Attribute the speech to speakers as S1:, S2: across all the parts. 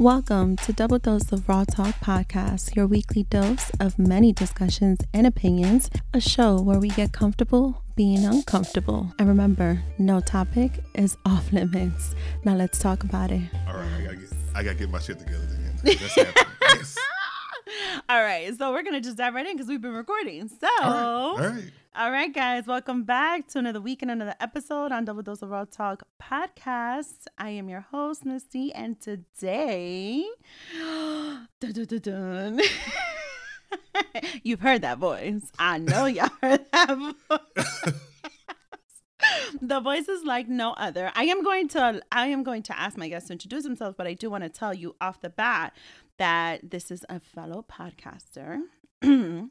S1: Welcome to Double Dose of Raw Talk Podcast, your weekly dose of many discussions and opinions, a show where we get comfortable being uncomfortable. And remember, no topic is off limits. Now let's talk about it.
S2: All right, I gotta get, I gotta get my shit together then. That's happening. yes.
S1: All right, so we're gonna just dive right in because we've been recording. So,
S2: All right. All right.
S1: all right, guys, welcome back to another week and another episode on Double Dose of Raw Talk podcast. I am your host, Misty, and today, dun, dun, dun. you've heard that voice. I know y'all heard that voice. the voice is like no other. I am going to I am going to ask my guests to introduce themselves, but I do want to tell you off the bat that this is a fellow podcaster.
S2: Yeah.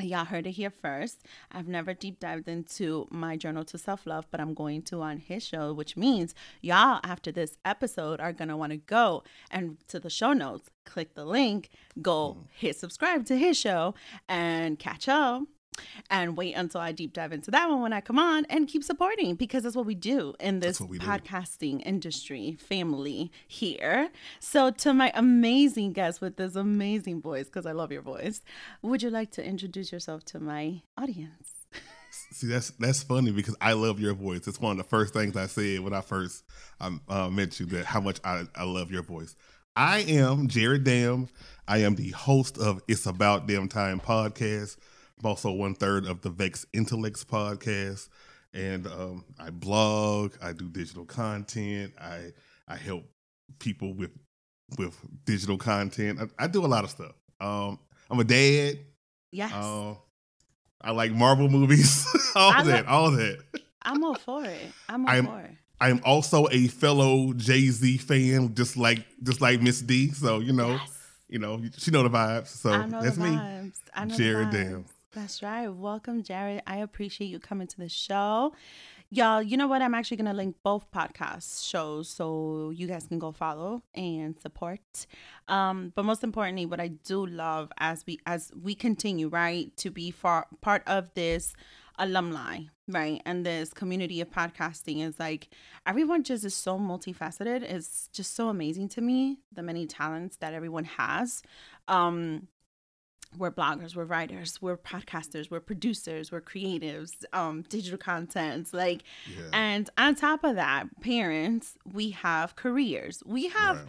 S1: Y'all heard it here first. I've never deep dived into my journal to self love, but I'm going to on his show, which means y'all, after this episode, are going to want to go and to the show notes, click the link, go mm. hit subscribe to his show, and catch up. And wait until I deep dive into that one when I come on and keep supporting because that's what we do in this
S2: we do.
S1: podcasting industry family here. So, to my amazing guest with this amazing voice, because I love your voice, would you like to introduce yourself to my audience?
S2: See, that's that's funny because I love your voice. It's one of the first things I said when I first um, uh, met you that how much I, I love your voice. I am Jared Dam. I am the host of It's About Damn Time podcast. I'm also one third of the Vex Intellects podcast, and um, I blog. I do digital content. I I help people with with digital content. I, I do a lot of stuff. Um, I'm a dad.
S1: Yes.
S2: Uh, I like Marvel movies. all
S1: I
S2: that,
S1: lo-
S2: all that.
S1: I'm all for it. I'm all
S2: I'm-
S1: for it.
S2: I am also a fellow Jay Z fan, just like just like Miss D. So you know,
S1: Yes.
S2: you know, she know the vibes. So
S1: I know
S2: that's
S1: the
S2: me.
S1: vibes. I know
S2: Jared
S1: the vibes.
S2: Dam.
S1: That's right. Welcome, Jared. I appreciate you coming to the show. Y'all, you know what? I'm actually going to link both podcast shows so you guys can go follow and support. Um, but most importantly, what I do love as we as we continue, right, to be far, part of this alumni, right, and this community of podcasting is like everyone just is so multifaceted. It's just so amazing to me the many talents that everyone has. Um, we're bloggers, we're writers, we're podcasters, we're producers, we're creatives, um, digital content, like,
S2: Yeah.
S1: and on top of that, parents, we have careers, we have
S2: Right.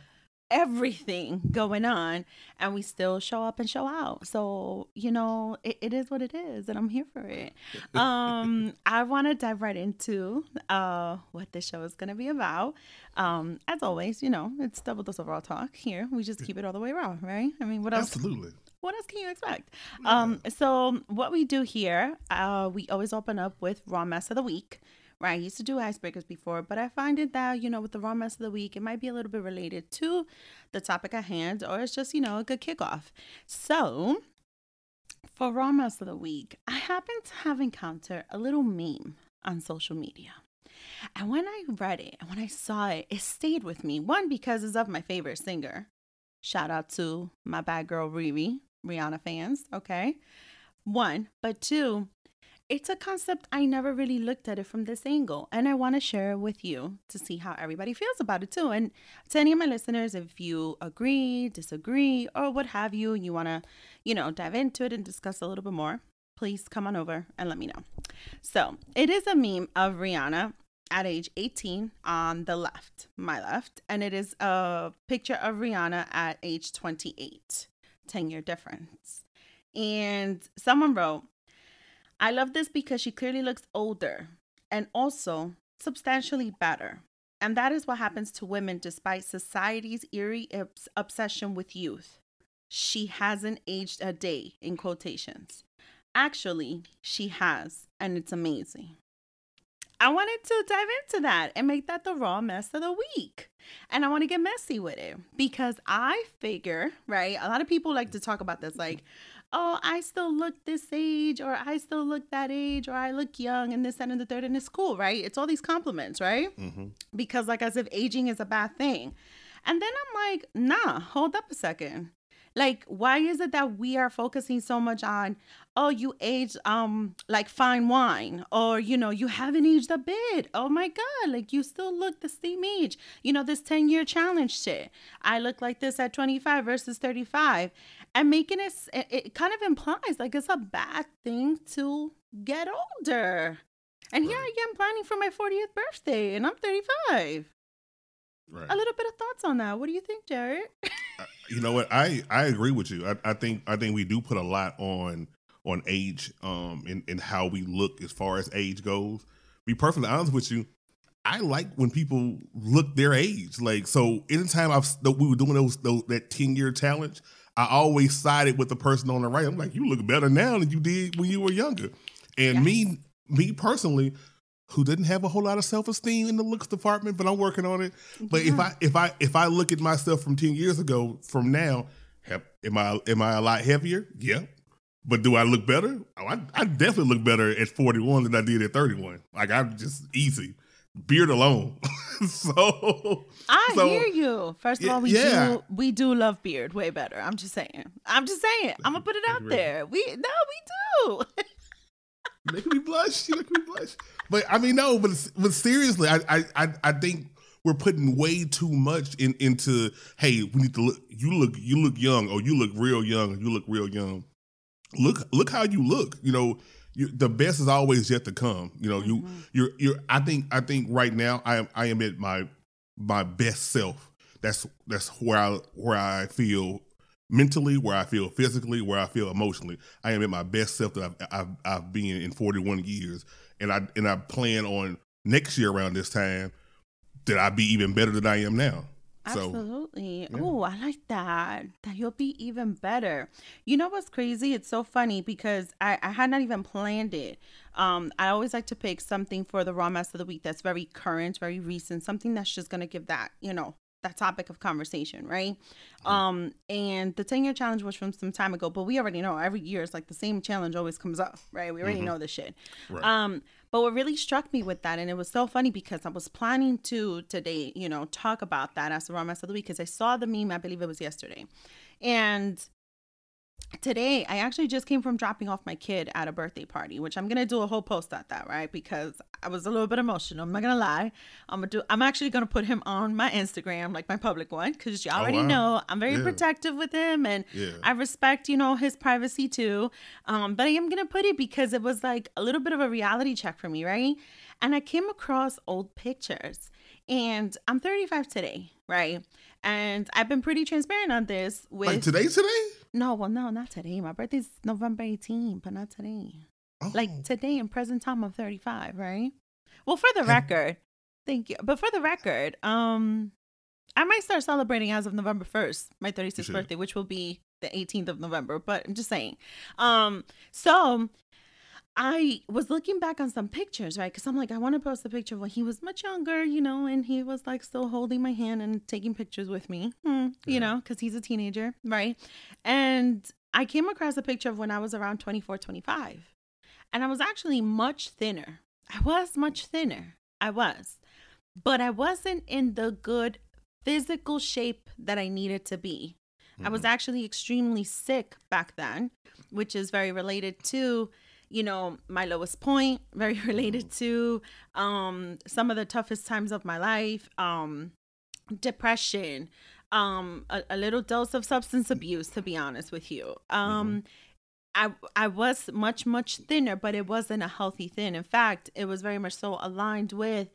S1: everything going on, and we still show up and show out. So you know, it, it is what it is, and I'm here for it. Um, I want to dive right into uh what this show is going to be about. Um, as always, you know, it's double dose of raw talk here. We just keep it all the way raw, right? I mean, what else?
S2: Absolutely.
S1: What else can you expect? Um, so what we do here, uh, we always open up with raw mess of the week. Right, I used to do icebreakers before, but I find it that you know, with the raw mess of the week, it might be a little bit related to the topic at hand, or it's just you know a good kickoff. So, for raw mess of the week, I happen to have encountered a little meme on social media. And when I read it and when I saw it, it stayed with me. One, because it's of my favorite singer. Shout out to my bad girl Riri, Rihanna fans, okay? One, but two, it's a concept I never really looked at it from this angle. And I want to share it with you to see how everybody feels about it too. And to any of my listeners, if you agree, disagree, or what have you, and you want to, you know, dive into it and discuss a little bit more, please come on over and let me know. So it is a meme of Rihanna at age 18 on the left, my left, and it is a picture of Rihanna at age 28, 10 year difference. And someone wrote, I love this because she clearly looks older and also substantially better. And that is what happens to women despite society's eerie obs- obsession with youth. She hasn't aged a day, in quotations. Actually, she has, and it's amazing. I wanted to dive into that and make that the raw mess of the week. And I want to get messy with it because I figure, right? A lot of people like to talk about this like, oh, I still look this age, or I still look that age, or I look young, and this, that, and the third, and it's cool, right? It's all these compliments, right?
S2: hmm
S1: Because, like, as if aging is a bad thing. And then I'm like, nah, hold up a second. Like, why is it that we are focusing so much on, oh, you age um like fine wine, or you know, you haven't aged a bit. Oh my god, like you still look the same age. You know, this 10-year challenge shit. I look like this at 25 versus 35. And making it, it, kind of implies like it's a bad thing to get older. And here I am planning for my 40th birthday, and I'm 35. Right. A little bit of thoughts on that. What do you think, Jared?
S2: you know what? I I agree with you. I, I think I think we do put a lot on on age, um, and and how we look as far as age goes. Be perfectly honest with you, I like when people look their age. Like so, anytime I've we were doing those, those that ten year challenge, I always sided with the person on the right. I'm like, you look better now than you did when you were younger. And yes. me me personally, who didn't have a whole lot of self esteem in the looks department, but I'm working on it. But yeah. if I if I if I look at myself from ten years ago from now, have, am I am I a lot heavier? Yeah. But do I look better? Oh, I, I definitely look better at 41 than I did at 31. Like I'm just easy. Beard alone. so
S1: I so, hear you. First of all, we yeah. do we do love beard way better. I'm just saying. I'm just saying. I'm gonna put it out there. We no, we do.
S2: making me blush. You making me blush. But I mean, no. But but seriously, I I I think we're putting way too much in into. Hey, we need to look. You look you look young, or you look real young, you look real young. Look look how you look. You know. You, the best is always yet to come. You know, mm-hmm. you you're you're. I think I think right now I am I am at my my best self. That's that's where I where I feel mentally, where I feel physically, where I feel emotionally. I am at my best self that I've, I've, I've been in 41 years, and I and I plan on next year around this time that I be even better than I am now.
S1: Absolutely. So, yeah. Oh, I like that. That you'll be even better. You know what's crazy? It's so funny because I, I had not even planned it. Um, I always like to pick something for the raw mess of the week that's very current, very recent, something that's just gonna give that, you know, that topic of conversation, right? Mm-hmm. Um, and the 10 year challenge was from some time ago, but we already know every year it's like the same challenge always comes up, right? We already mm-hmm. know this shit. Right. Um, but what really struck me with that, and it was so funny because I was planning to today, you know, talk about that as the raw mess of the week because I saw the meme, I believe it was yesterday. And today I actually just came from dropping off my kid at a birthday party, which I'm gonna do a whole post at that, right? Because I was a little bit emotional. I'm not gonna lie. I'm gonna do. I'm actually gonna put him on my Instagram, like my public one, because you oh, already oh, wow. know I'm very yeah. protective with him, and yeah. I respect, you know, his privacy too. Um, but I am gonna put it because it was like a little bit of a reality check for me, right? And I came across old pictures, and I'm 35 today, right? And I've been pretty transparent on this with
S2: like today, today.
S1: No, well, no, not today. My birthday's November 18th, but not today. Oh. Like today in present time I'm 35, right? Well, for the record, thank you. But for the record, um, I might start celebrating as of November 1st, my 36th birthday, which will be the 18th of November. But I'm just saying. Um, so I was looking back on some pictures, right? Because I'm like, I want to post a picture of when he was much younger, you know, and he was like still holding my hand and taking pictures with me, hmm, you yeah. know, because he's a teenager, right? And I came across a picture of when I was around 24, 25. And I was actually much thinner. I was much thinner. I was. But I wasn't in the good physical shape that I needed to be. Mm-hmm. I was mm-hmm. actually extremely sick back then, which is very related to you know my lowest point very related to um some of the toughest times of my life um depression um a, a little dose of substance abuse to be honest with you um mm-hmm. I I was much much thinner, but it wasn't a healthy thin. In fact, it was very much so aligned with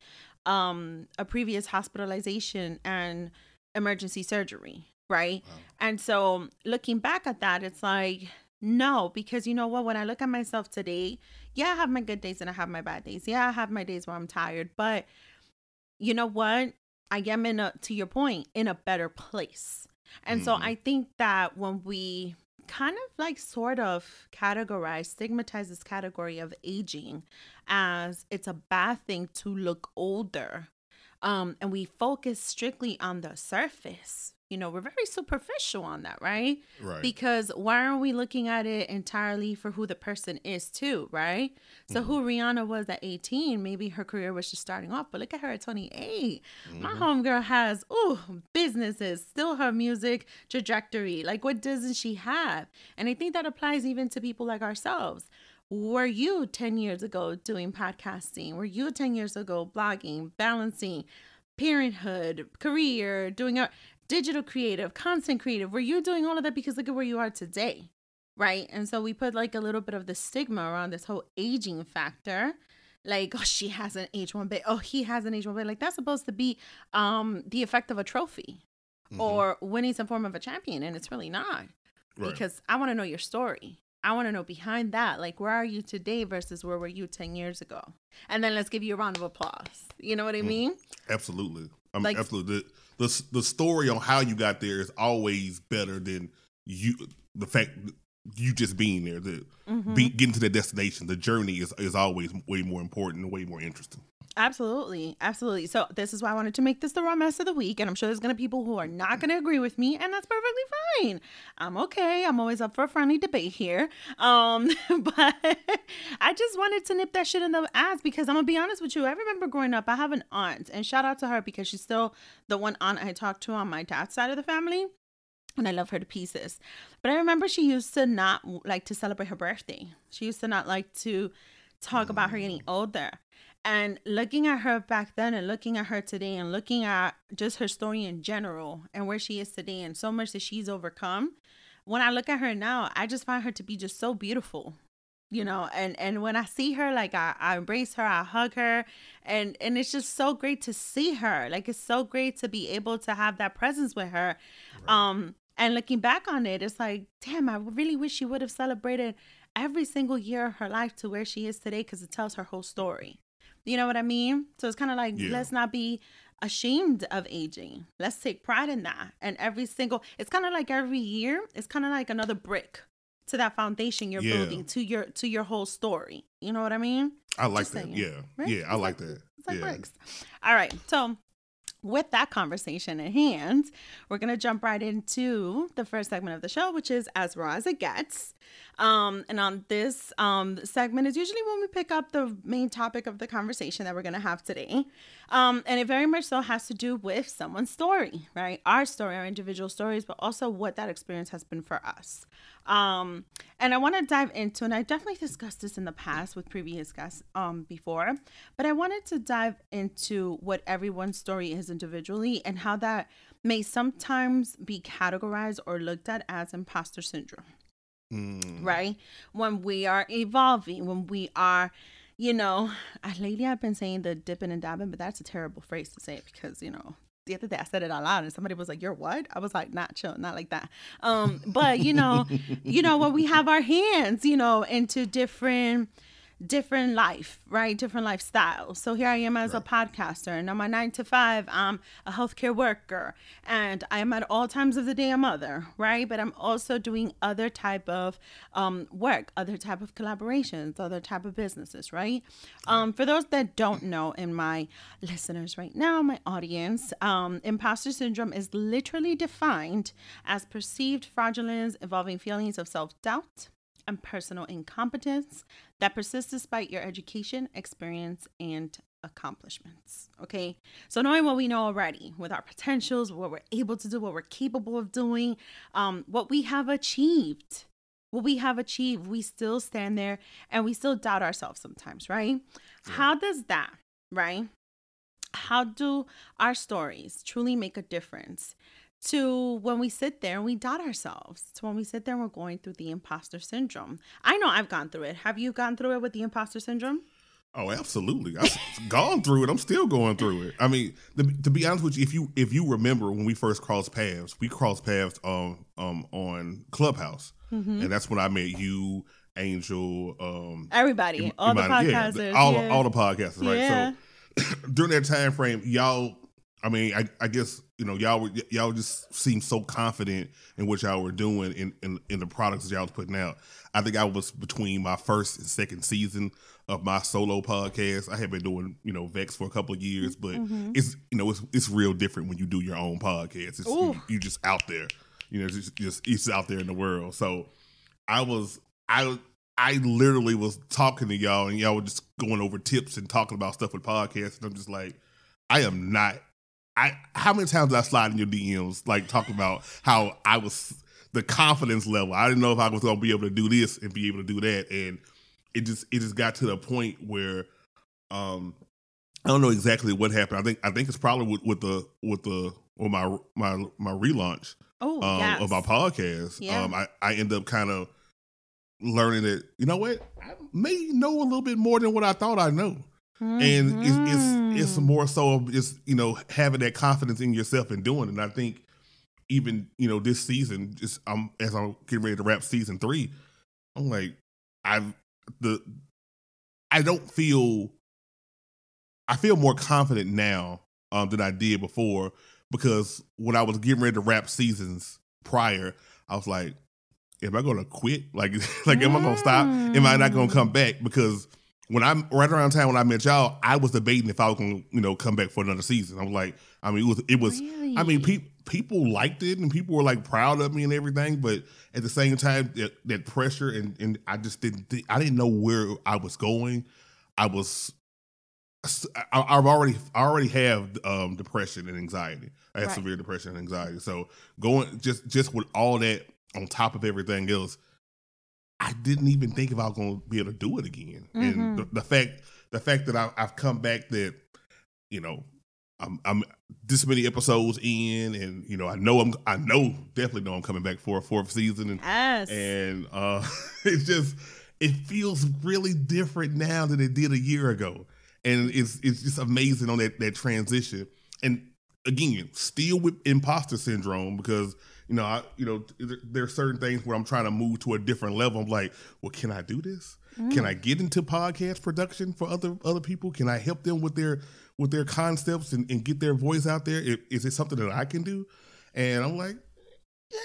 S1: um a previous hospitalization and emergency surgery, right? Wow. And so looking back at that, it's like no, because you know what? When I look at myself today, yeah, I have my good days and I have my bad days. Yeah, I have my days where I'm tired, but you know what? I am in a, to your point, in a better place. And mm-hmm. so I think that when we kind of like sort of categorize, stigmatize this category of aging as it's a bad thing to look older. Um, and we focus strictly on the surface, you know, we're very superficial on that, right?
S2: Right.
S1: Because why aren't we looking at it entirely for who the person is too, right? So
S2: Mm-hmm.
S1: who Rihanna was at 18, maybe her career was just starting off, but look at her at 28. My
S2: Mm-hmm.
S1: homegirl has ooh businesses, still her music trajectory. Like what doesn't she have? And I think that applies even to people like ourselves. Were you 10 years ago doing podcasting? Were you 10 years ago blogging, balancing parenthood, career, doing a digital creative, content creative? Were you doing all of that because look at where you are today? Right. And so we put like a little bit of the stigma around this whole aging factor. Like, oh, she has an aged one bit. Oh, he has an aged one bit. Like that's supposed to be um the effect of a trophy
S2: Mhm.
S1: or winning some form of a champion. And it's really not.
S2: Right.
S1: Because I want to know your story. I want to know behind that, like where are you today versus where were you 10 years ago? And then let's give you a round of applause. You know what I
S2: Mm.
S1: mean?
S2: Absolutely. I mean,
S1: Like-
S2: absolutely. The, the the story on how you got there is always better than you. The fact you just being there, the
S1: Mhm.
S2: be, getting to the destination, the journey is is always way more important and way more interesting.
S1: Absolutely. Absolutely. So this is why I wanted to make this the raw mess of the week. And I'm sure there's gonna be people who are not gonna agree with me, and that's perfectly fine. I'm okay. I'm always up for a friendly debate here. Um, but I just wanted to nip that shit in the ass because I'm gonna be honest with you. I remember growing up, I have an aunt, and shout out to her because she's still the one aunt I talked to on my dad's side of the family. And I love her to pieces. But I remember she used to not like to celebrate her birthday. She used to not like to talk about her getting older. And looking at her back then and looking at her today and looking at just her story in general and where she is today and so much that she's overcome, when I look at her now, I just find her to be just so beautiful. You know, and and when I see her, like I, I embrace her, I hug her, and and it's just so great to see her. Like it's so great to be able to have that presence with her. Um, and looking back on it, it's like, damn, I really wish she would have celebrated every single year of her life to where she is today because it tells her whole story. You know what I mean? So it's kind of like,
S2: Yeah.
S1: let's not be ashamed of aging. Let's take pride in that. And every single, it's kind of like every year, it's kind of like another brick to that foundation you're
S2: Yeah.
S1: building to your to your whole story. You know what I mean?
S2: I like
S1: Just
S2: that.
S1: saying,
S2: Yeah,
S1: right?
S2: yeah, I
S1: It's
S2: like that.
S1: It's like
S2: yeah.
S1: bricks. All right. So, with that conversation at hand, we're going to jump right into the first segment of the show, which is As Raw as It Gets. Um, and on this um, segment is usually when we pick up the main topic of the conversation that we're going to have today. Um, and it very much so has to do with someone's story, right? Our story, our individual stories, but also what that experience has been for us. Um, and I want to dive into, and I definitely discussed this in the past with previous guests um, before, but I wanted to dive into what everyone's story is individually and how that may sometimes be categorized or looked at as imposter syndrome
S2: Mm,
S1: right? When we are evolving, when we are, you know, lately I've been saying the dipping and dabbing, but that's a terrible phrase to say because, you know, the other day I said it out loud and somebody was like, You're what? I was like, not chill, not like that. Um, but you know, you know, when we have our hands, you know, into different different life, right? Different lifestyle. So here I am as a podcaster, and on my nine to five, I'm a healthcare worker, and I am at all times of the day a mother, right? But I'm also doing other type of um, work, other type of collaborations, other type of businesses, right? Um, for those that don't know, in my listeners right now, my audience, um, imposter syndrome is literally defined as perceived fraudulence involving feelings of self doubt and personal incompetence that persists despite your education, experience, and accomplishments. Okay. So, knowing what we know already with our potentials, what we're able to do, what we're capable of doing, um, what we have achieved, what we have achieved, we still stand there and we still doubt ourselves sometimes, right? How does that, right? How do our stories truly make a difference? To when we sit there and we doubt ourselves, to when we sit there and we're going through the imposter syndrome. I know I've gone through it. Have you gone through it with the imposter syndrome?
S2: Oh, absolutely. I've gone through it. I'm still going through it. I mean, the, to be honest with you, if you if you remember when we first crossed paths, we crossed paths um um on Clubhouse,
S1: Mm-hmm.
S2: and that's when I met you, Angel, um,
S1: Everybody, all the
S2: Imani- yeah, all
S1: yeah.
S2: all the podcasters, right?
S1: Yeah.
S2: So during that time frame, y'all, I mean, I, I guess you know y'all were y'all just seemed so confident in what y'all were doing in, in in the products that y'all was putting out. I think I was between my first and second season of my solo podcast. I had been doing you know Vex for a couple of years, but
S1: Mm-hmm.
S2: it's you know it's it's real different when you do your own podcast. It's you, you just out there, you know, just just it's out there in the world. So I was I I literally was talking to y'all and y'all were just going over tips and talking about stuff with podcasts, and I'm just like, I am not. I how many times did I slide in your DMs like talking about how I was the confidence level. I didn't know if I was gonna be able to do this and be able to do that, and it just it just got to the point where um I don't know exactly what happened. I think I think it's probably with, with the with the with my my my relaunch
S1: Oh,
S2: um,
S1: yes.
S2: of my podcast.
S1: Yeah.
S2: Um, I, I end up kind of learning that you know what I may know a little bit more than what I thought I know, and it's, it's it's
S1: Mhm.
S2: more so of just you know having that confidence in yourself and doing it. And I think even you know this season, just I'm as I'm getting ready to wrap season three, I'm like I've the I don't feel I feel more confident now um, than I did before because when I was getting ready to wrap seasons prior, I was like, am I going to quit? Like, like am I going to stop? Am I not going to come back? Because when I'm right around time when I met y'all, I was debating if I was to, you know, come back for another season. I was like, I mean, it was, it was, I mean, pe- people liked it and people were like proud of me and everything, but at the same time, that, that pressure and, and I just didn't, think, I didn't know where I was going. I was, I, I've already, I already have um, depression and anxiety. I have
S1: Right.
S2: severe depression and anxiety. So going just, just with all that on top of everything else, I didn't even think if I was going to be able to do it again. And
S1: Mhm.
S2: the, the fact, the fact that I, I've come back that, you know, I'm, I'm this many episodes in, and you know, I know I'm, I know definitely know I'm coming back for a fourth season, and
S1: Yes.
S2: and uh, it's just it feels really different now than it did a year ago, and it's it's just amazing on that that transition. And again, still with imposter syndrome because you know I you know there, there are certain things where I'm trying to move to a different level. I'm like, well, can I do this? Can I mm. get into podcast production for other other people? Can I help them with their with their concepts and, and get their voice out there? Is, is it something that I can do? And I'm like, yeah,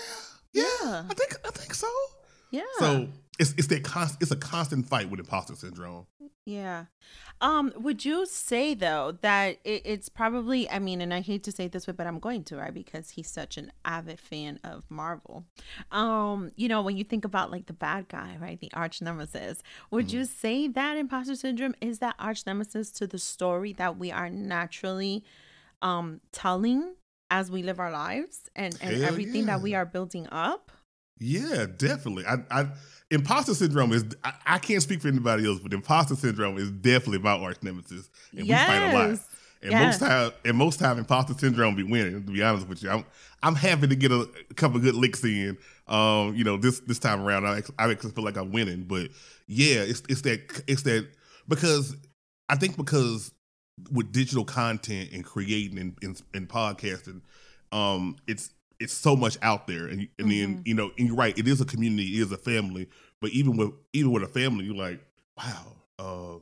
S2: yeah,
S1: Yeah.
S2: I think I think so.
S1: yeah.
S2: So it's it's that const, it's a constant fight with imposter syndrome.
S1: Yeah. Um, would you say though that it, it's probably I mean, and I hate to say it this way, but I'm going to, right? Because he's such an avid fan of Marvel. Um, you know, when you think about like the bad guy, right? The arch nemesis, would you say that imposter syndrome is that arch nemesis to the story that we are naturally um telling as we live our lives and, and
S2: Hell
S1: everything that we are building up?
S2: Yeah, definitely. I, I imposter syndrome is I, I can't speak for anybody else, but imposter syndrome is definitely my arch nemesis, and we fight a lot. And
S1: Yes.
S2: most time, and most time, imposter syndrome be winning. To be honest with you, I'm I'm happy to get a, couple good licks in. Um, you know, this this time around, I actually, I actually feel like I'm winning. But yeah, it's it's that it's that because I think because with digital content and creating and, and, and podcasting, um, it's it's so much out there, and and then
S1: Mhm.
S2: you know, and you're right, it is a community, it is a family. But even with even with a family, you're like, wow, uh,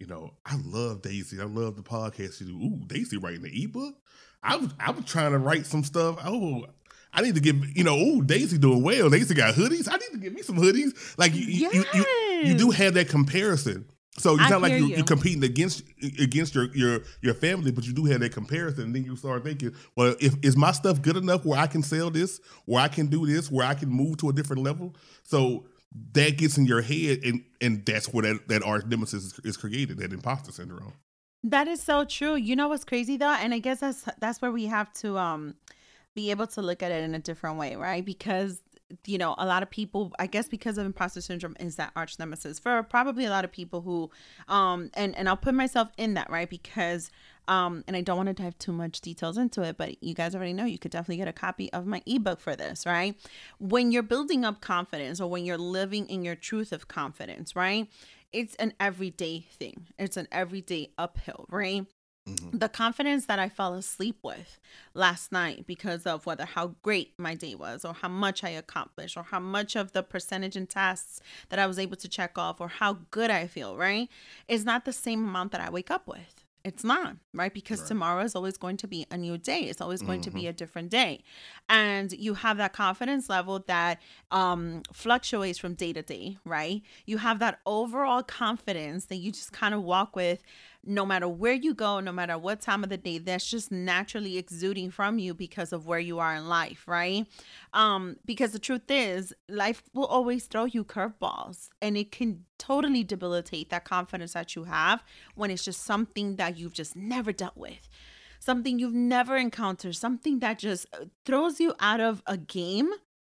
S2: you know, I love Daisy. I love the podcast. She do. Ooh, Daisy writing the ebook. I was I was trying to write some stuff. Oh, I need to get you know. Ooh, Daisy doing well. Daisy got hoodies. I need to get me some hoodies. Like you, you, you, you, you do have that comparison. So it's
S1: I
S2: not like you,
S1: you.
S2: you're competing against against your your your family, but you do have that comparison. And then you start thinking, well, if is my stuff good enough where I can sell this, where I can do this, where I can move to a different level? So that gets in your head, and and that's where that that arch nemesis is, is created, that imposter syndrome.
S1: That is so true. You know what's crazy though, and I guess that's that's where we have to um be able to look at it in a different way, right? Because you know, a lot of people, I guess, because of imposter syndrome, is that arch nemesis for probably a lot of people who, um, and and I'll put myself in that, right? Because, um, and I don't want to dive too much details into it, but you guys already know you could definitely get a copy of my ebook for this, right? When you're building up confidence, or when you're living in your truth of confidence, right? It's an everyday thing. It's an everyday uphill, right? The confidence that I fell asleep with last night because of whether how great my day was or how much I accomplished or how much of the percentage in tasks that I was able to check off or how good I feel, right? Is not the same amount that I wake up with. It's not, right? Because
S2: Right.
S1: tomorrow is always going to be a new day. It's always going to be
S2: Mm-hmm.
S1: a different day. And you have that confidence level that um, fluctuates from day to day, right? You have that overall confidence that you just kind of walk with no matter where you go, no matter what time of the day, that's just naturally exuding from you because of where you are in life, right? Um, because the truth is, life will always throw you curveballs and it can totally debilitate that confidence that you have when it's just something that you've just never dealt with. Something you've never encountered, something that just uh, throws you out of a game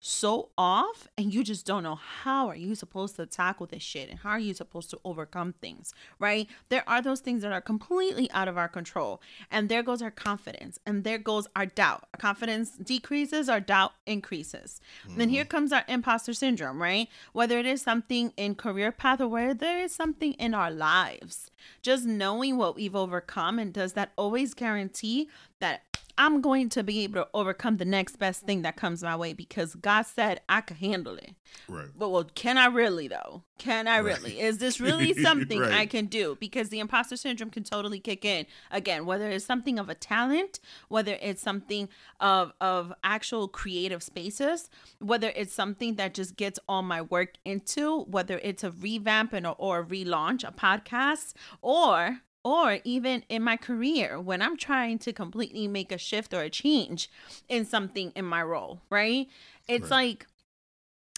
S1: so off and you just don't know how are you supposed to tackle this shit and how are you supposed to overcome things right? There are those things that are completely out of our control and there goes our confidence and there goes our doubt. Our confidence decreases our doubt increases. Then here mm-hmm. comes our imposter syndrome right? Whether it is something in career path or whether there is something in our lives. Just knowing what we've overcome and does that always guarantee that I'm going to be able to overcome the next best thing that comes my way because God said I could handle it.
S2: Right.
S1: But well, can I really though? Can I
S2: Right.
S1: really? Is this really something I can do? Because the imposter syndrome can totally kick in again, whether it's something of a talent, whether it's something of of actual creative spaces, whether it's something that just gets all my work into, whether it's a revamp and or a relaunch a podcast, or or even in my career when I'm trying to completely make a shift or a change in something in my role, right? It's
S2: Right.
S1: like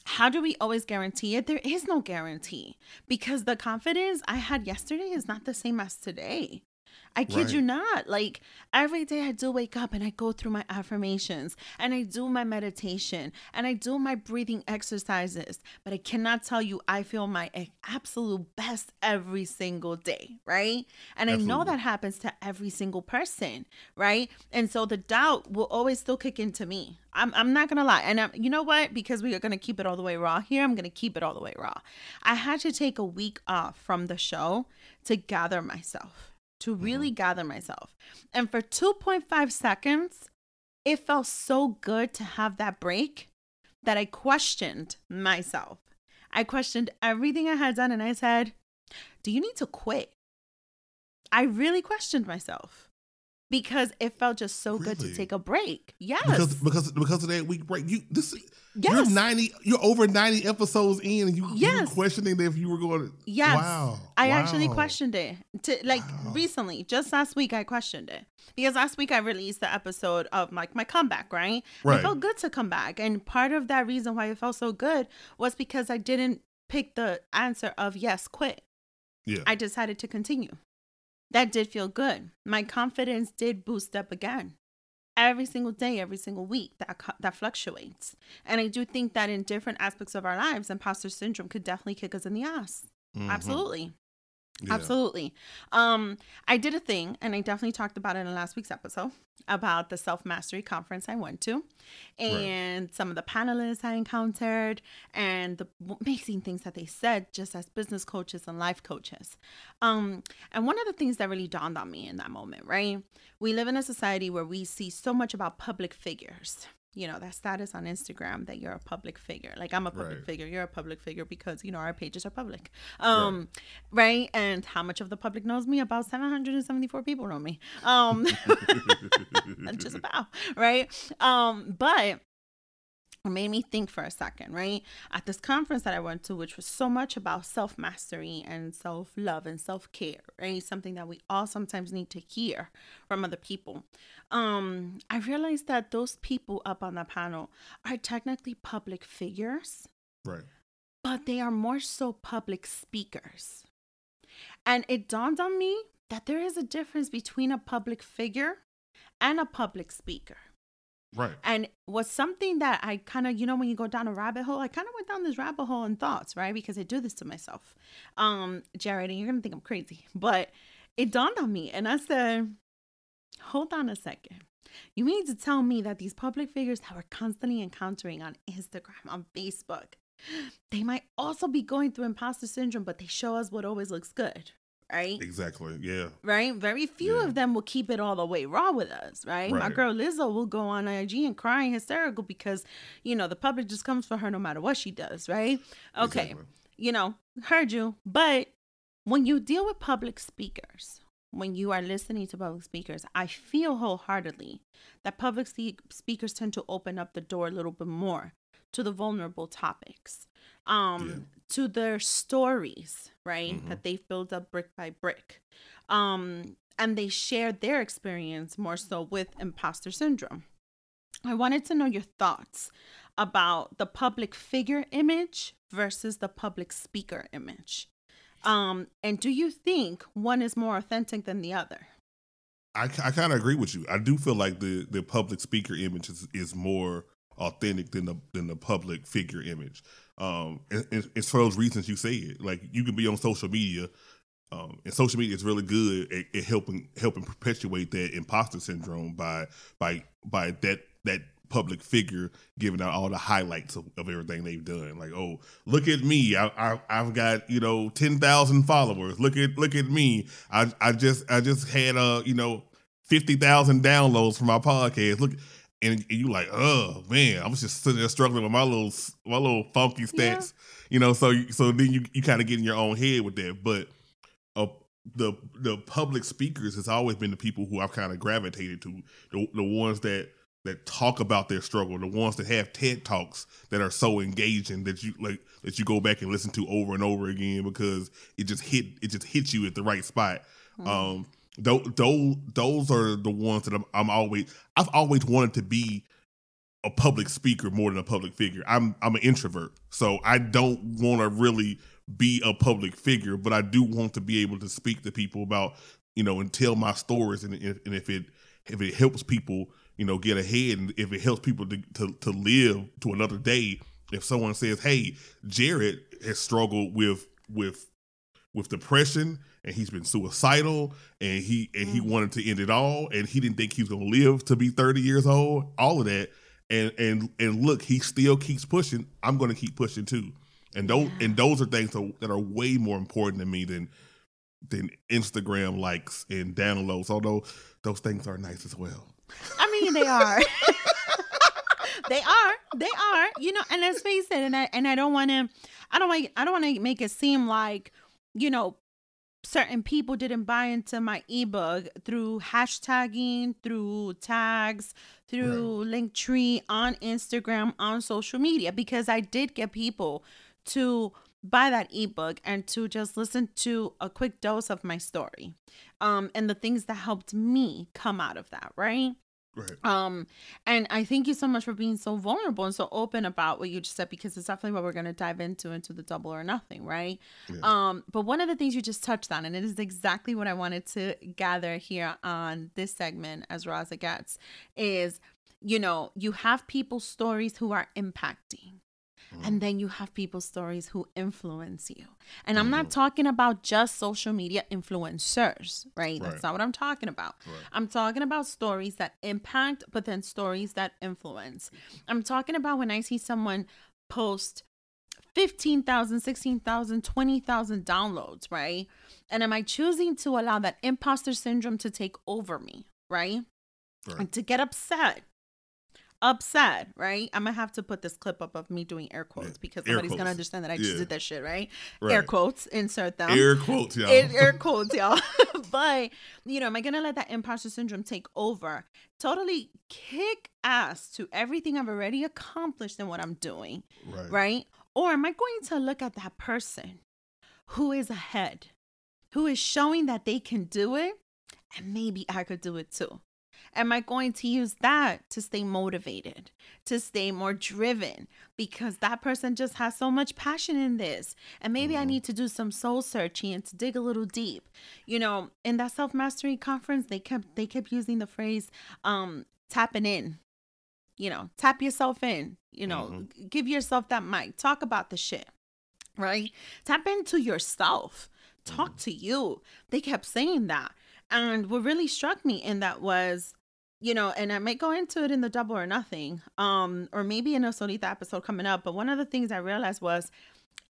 S1: how do we always guarantee it? There is no guarantee because the confidence I had yesterday is not the same as today. I kid you not. Like every day I do wake up and I go through my affirmations and I do my meditation and I do my breathing exercises. But I cannot tell you I feel my absolute best every single day, right? And I know that happens to every single person, right? And so the doubt will always still kick into me. I'm, I'm not gonna lie, and um, you know what? Because we are gonna keep it all the way raw here, I'm gonna keep it all the way raw. I had to take a week off from the show to gather myself, to really mm-hmm. gather myself, and for 2.5 seconds, it felt so good to have that break that I questioned myself. I questioned everything I had done, and I said, "Do you need to quit?" I really questioned myself because it felt just so good to take a break. Yes.
S2: Because because because of that week break, you this
S1: Yes.
S2: you're ninety you're over ninety episodes in and you you
S1: Yes.
S2: were questioning if you were going to
S1: Yes.
S2: Wow.
S1: I actually questioned it. To like
S2: Wow.
S1: recently, just last week I questioned it. Because last week I released the episode of like my comeback, right?
S2: Right.
S1: It felt good to come back. And part of that reason why it felt so good was because I didn't pick the answer of yes, quit.
S2: Yeah.
S1: I decided to continue. That did feel good. My confidence did boost up again. Every single day, every single week, that that fluctuates, and I do think that in different aspects of our lives, imposter syndrome could definitely kick us in the ass.
S2: Mhm.
S1: Absolutely.
S2: Yeah.
S1: Absolutely. Um, I did a thing, and I definitely talked about it in last week's episode about the self mastery conference I went to, and some of the panelists I encountered, and the amazing things that they said, just as business coaches and life coaches. Um, and one of the things that really dawned on me in that moment, right? We live in a society where we see so much about public figures. You know, that status on Instagram that you're a public figure. Like I'm a public
S2: Right.
S1: figure, you're a public figure because, you know, our pages are public. Um, right. And how much of the public knows me? About 774 people know me. Um, just about, right? Um, but it made me think for a second, right? At this conference that I went to, which was so much about self mastery and self love and self care, right? Something that we all sometimes need to hear from other people. Um, I realized that those people up on the panel are technically public figures,
S2: Right.
S1: but they are more so public speakers. And it dawned on me that there is a difference between a public figure and a public speaker.
S2: Right.
S1: And was something that I kind of, you know, when you go down a rabbit hole, I kind of went down this rabbit hole in thoughts, right? Because I do this to myself. Um, Jared, and you're gonna think I'm crazy, but it dawned on me, and I said, "Hold on a second. You mean to tell me that these public figures that we're constantly encountering on Instagram, on Facebook, they might also be going through imposter syndrome, but they show us what always looks good, right?
S2: Exactly. Yeah.
S1: right? Very few
S2: Yeah.
S1: of them will keep it all the way raw with us, right? My girl Lizzo will go on IG and crying hysterical because, you know, the public just comes for her no matter what she does, right? Okay,
S2: Exactly.
S1: you know, heard you. But when you deal with public speakers, when you are listening to public speakers, I feel wholeheartedly that public speakers tend to open up the door a little bit more to the vulnerable topics, um, yeah. to their stories, right? Mm-hmm. That they've built up brick by brick. Um, and they share their experience more so with imposter syndrome. I wanted to know your thoughts about the public figure image versus the public speaker image. Um, and do you think one is more authentic than the other?
S2: I, I kind of agree with you. I do feel like the, the public speaker image is, is more authentic than the than the public figure image. Um, and, it's for those reasons you say it. Like you can be on social media, um, and social media is really good at, at helping helping perpetuate that imposter syndrome by by by that that public figure giving out all the highlights of, of everything they've done. Like, oh, look at me, I, I have got you know ten thousand followers. Look at look at me. I I just I just had uh you know fifty thousand downloads for my podcast. Look. And, and you like, oh man, I was just sitting there struggling with my little my little funky stats, yeah. you know. So so then you you kind of get in your own head with that. But uh, the the public speakers has always been the people who I've kind of gravitated to, the the ones that that talk about their struggle, the ones that have TED talks that are so engaging that you like that you go back and listen to over and over again because it just hit it just hits you at the right spot. Mm-hmm. Um, those those those are the ones that I'm, I'm always I've always wanted to be a public speaker more than a public figure. I'm I'm an introvert, so I don't want to really be a public figure, but I do want to be able to speak to people about you know and tell my stories and, and if it if it helps people you know, get ahead and if it helps people to, to, to live to another day, if someone says, Hey, Jared has struggled with with with depression and he's been suicidal and he and he mm. wanted to end it all and he didn't think he was gonna live to be 30 years old, all of that. And and and look, he still keeps pushing. I'm gonna keep pushing too. And those yeah. and those are things that are way more important to me than than Instagram likes and downloads, although those things are nice as well.
S1: I mean, they are. they are. They are. You know, and let's face it. And I and I don't want to. I don't want. I don't want to make it seem like you know certain people didn't buy into my ebook through hashtagging, through tags, through right. Linktree on Instagram, on social media, because I did get people to buy that ebook and to just listen to a quick dose of my story um and the things that helped me come out of that right Right. Um, and I thank you so much for being so vulnerable and so open about what you just said because it's definitely what we're going to dive into into the double or nothing, right? Yeah. Um, but one of the things you just touched on, and it is exactly what I wanted to gather here on this segment as raw as gets, is you know you have people's stories who are impacting Mm-hmm. And then you have people's stories who influence you. And I'm not mm-hmm. talking about just social media influencers, right? right. That's not what I'm talking about. Right. I'm talking about stories that impact, but then stories that influence. I'm talking about when I see someone post 15,000, 16,000, 20,000 downloads, right? And am I choosing to allow that imposter syndrome to take over me, right? right. And to get upset upset, right? Mm-hmm. I'm gonna have to put this clip up of me doing air quotes because air somebody's quotes. gonna understand that I just yeah. did that shit, right? right? Air quotes, insert them.
S2: Air quotes, y'all.
S1: Air, air quotes, y'all. but you know, am I gonna let that imposter syndrome take over? Totally kick ass to everything I've already accomplished in what I'm doing, right? right? Or am I going to look at that person who is ahead, who is showing that they can do it, and maybe I could do it too? Am I going to use that to stay motivated, to stay more driven? Because that person just has so much passion in this. And maybe mm-hmm. I need to do some soul searching and to dig a little deep. You know, in that self-mastery conference, they kept they kept using the phrase um tapping in. You know, tap yourself in, you know, mm-hmm. give yourself that mic. Talk about the shit. Right? Tap into yourself. Talk mm-hmm. to you. They kept saying that. And what really struck me in that was you know, and I might go into it in the double or nothing, um, or maybe in a Solita episode coming up. But one of the things I realized was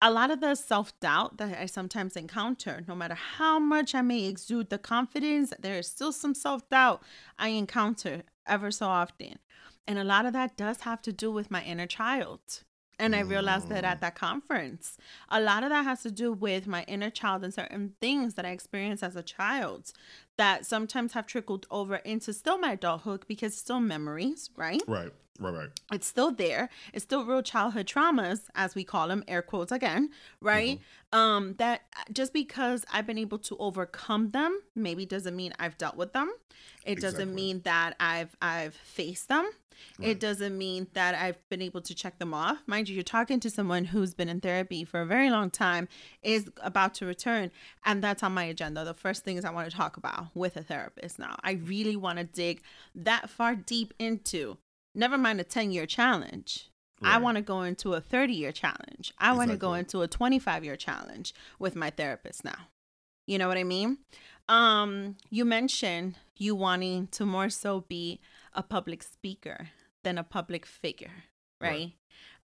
S1: a lot of the self doubt that I sometimes encounter, no matter how much I may exude the confidence, there is still some self doubt I encounter ever so often. And a lot of that does have to do with my inner child. And I realized that at that conference, a lot of that has to do with my inner child and certain things that I experienced as a child that sometimes have trickled over into still my adulthood because still memories, right?
S2: Right. Right, right.
S1: It's still there. It's still real childhood traumas, as we call them, air quotes again, right? Um, that just because I've been able to overcome them, maybe doesn't mean I've dealt with them. It doesn't mean that I've I've faced them. It doesn't mean that I've been able to check them off. Mind you, you're talking to someone who's been in therapy for a very long time, is about to return, and that's on my agenda. The first things I want to talk about with a therapist now. I really want to dig that far deep into never mind a 10 year challenge. I want to go into a 30 year challenge. I want to go into a 25 year challenge with my therapist now. You know what I mean? Um, you mentioned you wanting to more so be a public speaker than a public figure, right?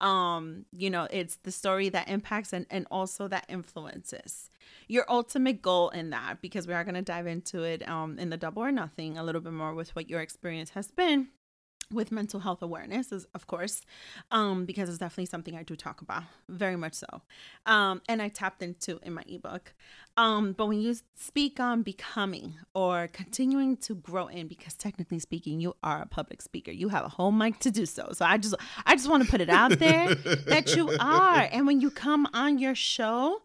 S1: Um, you know, it's the story that impacts and, and also that influences. Your ultimate goal in that, because we are going to dive into it um, in the double or nothing a little bit more with what your experience has been with mental health awareness is of course um because it's definitely something i do talk about very much so. Um and i tapped into in my ebook. Um but when you speak on becoming or continuing to grow in because technically speaking you are a public speaker you have a whole mic to do so. So i just i just want to put it out there that you are. And when you come on your show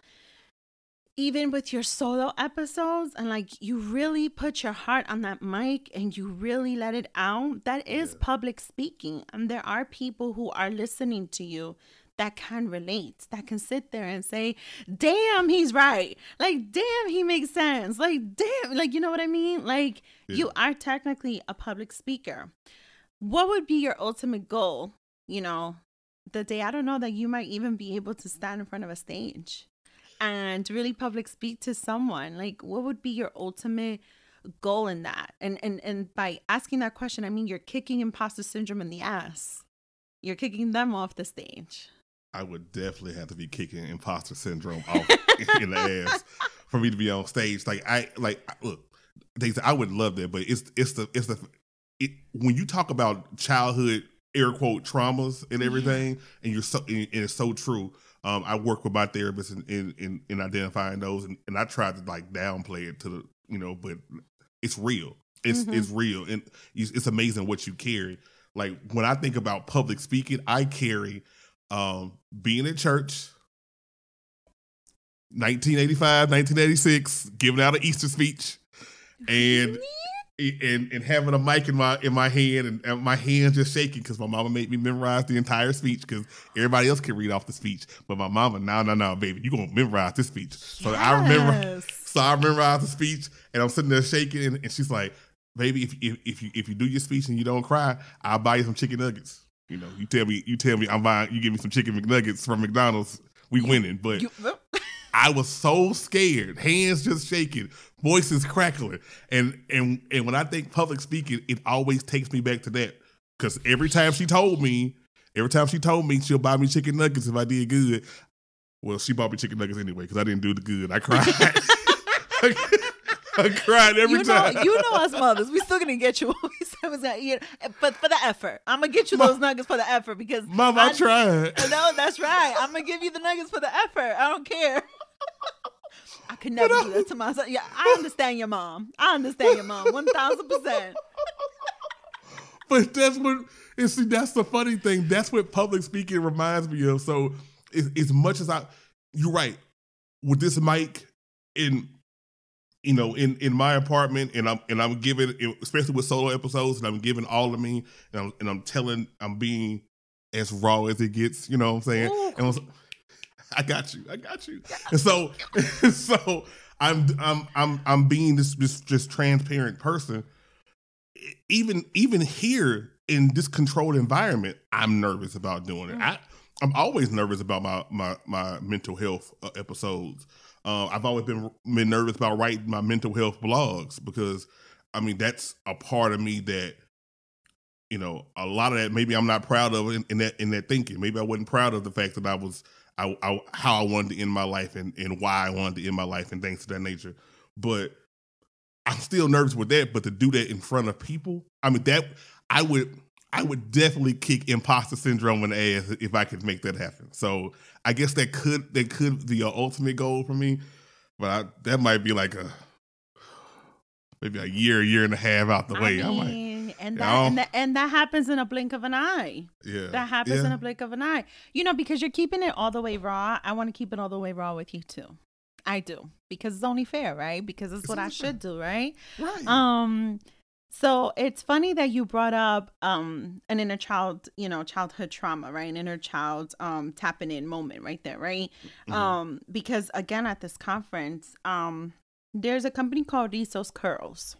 S1: even with your solo episodes and like you really put your heart on that mic and you really let it out that is
S2: Yeah.
S1: public speaking and there are people who are listening to you that can relate that can sit there and say damn he's right. Like damn he makes sense. Like damn like you know what i mean? Like you are technically a public speaker. What would be your ultimate goal you know the day i don't know that you might even be able to stand in front of a stage and really public speak to someone like what would be your ultimate goal in that and and and by asking that question i mean you're kicking imposter syndrome in the ass you're kicking them off the stage
S2: I would definitely have to be kicking imposter syndrome off in the ass for me to be on stage. Like I like look, Daisy, I would love that, but it's it's the it's the it, when you talk about childhood air quote traumas and everything, and you're so and it's so true. Um, I work with my therapist in in, in, in identifying those, and, and I try to like downplay it to the you know, but it's real. It's
S1: Mhm.
S2: it's real, and it's, it's amazing what you carry. Like when I think about public speaking, I carry um, being in church, 1985, 1986, giving out an Easter speech, and and and having a mic in my in my hand and, and my hands just shaking because my mama made me memorize the entire speech because everybody else can read off the speech, but my mama, no, no, no, baby, you gonna memorize this speech. So I remember. So I memorized the speech, and I'm sitting there shaking, and, and she's like, "Baby, if, if if you if you do your speech and you don't cry, I'll buy you some chicken nuggets. You know, you tell me you tell me I'm buying, you give me some chicken McNuggets from McDonald's, we winning." But
S1: You-
S2: I was so scared, hands just shaking, voices crackling, and and and when I think public speaking, it always takes me back to that because every time she told me, every time she told me she'll buy me chicken nuggets if I did good. Well, she bought me chicken nuggets anyway because I didn't do the good. I cried. I cried every
S1: you know,
S2: time.
S1: you know us mothers. We still gonna get you. what we said was you know, but for the effort, I'm gonna get you
S2: Mom-
S1: those nuggets for the effort because
S2: Mom, I, tried.
S1: No, that's right. I'm gonna give you the nuggets for the effort. I don't care. I could never do that to myself. Yeah, I understand your mom. I understand your mom. One thousand percent.
S2: But that's what and see. That's the funny thing. That's what public speaking reminds me of. So, as, as much as I, you're right. With this mic in, you know, in in my apartment, and I'm and I'm giving, especially with solo episodes, and I'm giving all of me, and I'm and I'm telling, I'm being as raw as it gets. You know what I'm saying?
S1: Ooh.
S2: And I, got you. I got you. And so, so I'm I'm I'm I'm being this this just transparent person. Even even here in this controlled environment, I'm nervous about doing it. I I'm always nervous about my my my mental health uh, episodes. Uh, I've always been been nervous about writing my mental health blogs because I mean that's a part of me that you know a lot of that maybe I'm not proud of in, in that in that thinking. Maybe I wasn't proud of the fact that I was I, I how I wanted to end my life and and why I wanted to end my life and things of that nature. But I'm still nervous with that. But to do that in front of people, I mean that I would I would definitely kick imposter syndrome in the ass if I could make that happen. So I guess that could that could be your ultimate goal for me, but I, that might be like a maybe a year, year and a half out the way.
S1: I
S2: I'm like,
S1: and that,
S2: Yeah.
S1: and that and that happens in a blink of an eye.
S2: yeah,
S1: That happens
S2: yeah.
S1: in a blink of an eye. You know, because you're keeping it all the way raw. I want to keep it all the way raw with you too. I do because it's only fair, right? Because it's
S2: It's
S1: what I
S2: fair.
S1: should do, right?
S2: right.
S1: Um, so it's funny that you brought up um an inner child, you know, childhood trauma, right? An inner child um tapping in moment right there, right?
S2: Mhm.
S1: Um, because again at this conference, um, there's a company called Rizos Curls.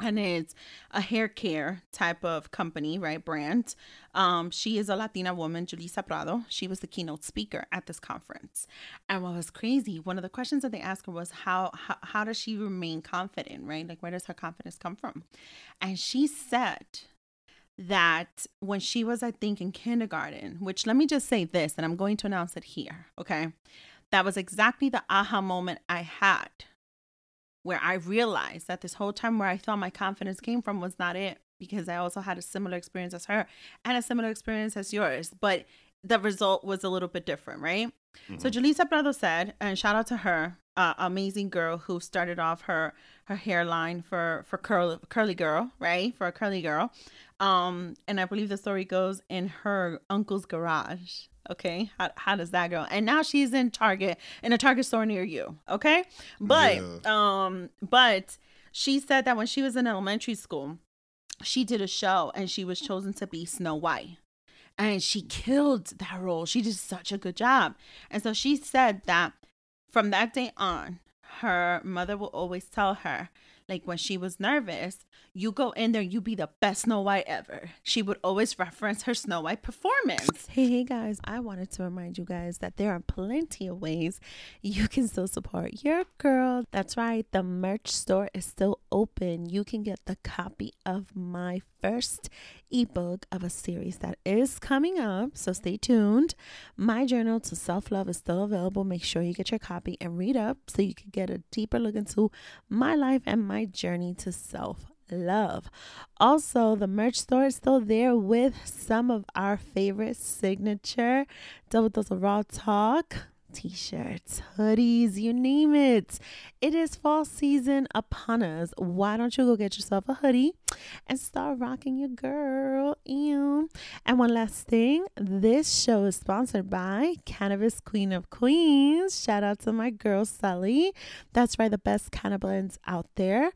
S1: And it's a hair care type of company, right? Brand. Um, she is a Latina woman, Julissa Prado. She was the keynote speaker at this conference. And what was crazy, one of the questions that they asked her was how, how how does she remain confident, right? Like where does her confidence come from? And she said that when she was, I think, in kindergarten, which let me just say this, and I'm going to announce it here, okay? That was exactly the aha moment I had where I realized that this whole time where I thought my confidence came from was not it because I also had a similar experience as her and a similar experience as yours, but the result was a little bit different, right? So Julissa Prado said, and shout out to her, uh, amazing girl who started off her her hairline for for curl, curly girl, right? For a curly girl, um, and I believe the story goes in her uncle's garage. Okay, how, how does that go? And now she's in Target in a Target store near you. Okay, but
S2: Yeah.
S1: um, but she said that when she was in elementary school, she did a show and she was chosen to be Snow White and she killed that role. She did such a good job. And so she said that from that day on, her mother will always tell her, like when she was nervous, you go in there, you be the best Snow White ever. She would always reference her Snow White performance. Hey, hey guys, I wanted to remind you guys that there are plenty of ways you can still support your girl. That's right, the merch store is still open. You can get the copy of my first ebook of a series that is coming up, so stay tuned. My journal to self love is still available. Make sure you get your copy and read up so you can get a deeper look into my life and my journey to self love. Also, the merch store is still there with some of our favorite signature double dose of raw talk t-shirts, hoodies, you name it. It is fall season upon us. Why don't you go get yourself a hoodie and start rocking your girl? Ew. And one last thing, this show is sponsored by Cannabis Queen of Queens. Shout out to my girl Sally. That's right, the best cannabis blends out there.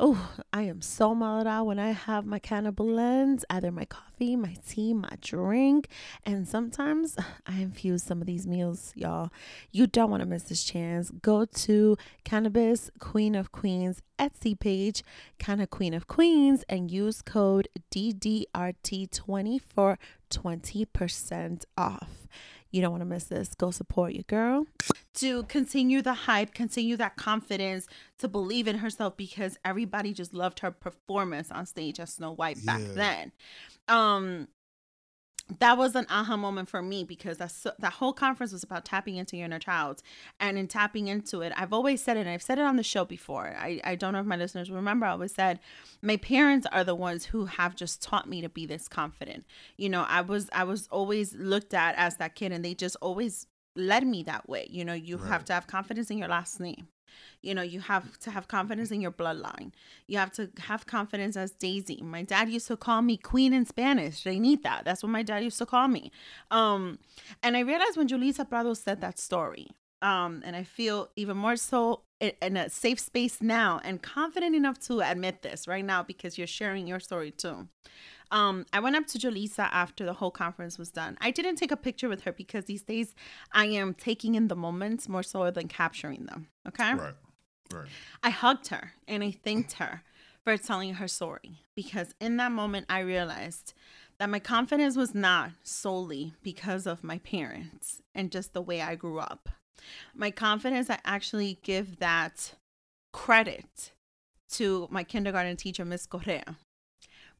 S1: Oh, I am so mellowed out when I have my cannabis blends, either my coffee, my tea, my drink, and sometimes I infuse some of these meals, y'all. You don't want to miss this chance. Go to Cannabis Queen of Queens Etsy page, Canna Queen of Queens, and use code DDRT20 for 20% off. You don't want to miss this. Go support your girl. To continue the hype, continue that confidence, to believe in herself because everybody just loved her performance on stage as Snow White back
S2: Yeah.
S1: then. Um, that was an aha moment for me because that's so, that whole conference was about tapping into your inner child. And in tapping into it i've always said it and i've said it on the show before. I, I don't know if my listeners remember i always said my parents are the ones who have just taught me to be this confident. You know i was i was always looked at as that kid and they just always led me that way. You know you have to have confidence in your last name you know you have to have confidence in your bloodline. You have to have confidence as daisy. My dad used to call me queen in spanish. Reinita that's what my dad used to call me. Um and i realized when julissa prado said that story um and i feel even more so in a safe space now and confident enough to admit this right now because you're sharing your story too um, I went up to Julissa after the whole conference was done. I didn't take a picture with her because these days I am taking in the moments more so than capturing them. Okay.
S2: Right. Right.
S1: I hugged her and I thanked her for telling her story because in that moment I realized that my confidence was not solely because of my parents and just the way I grew up. My confidence, I actually give that credit to my kindergarten teacher, Miss Correa,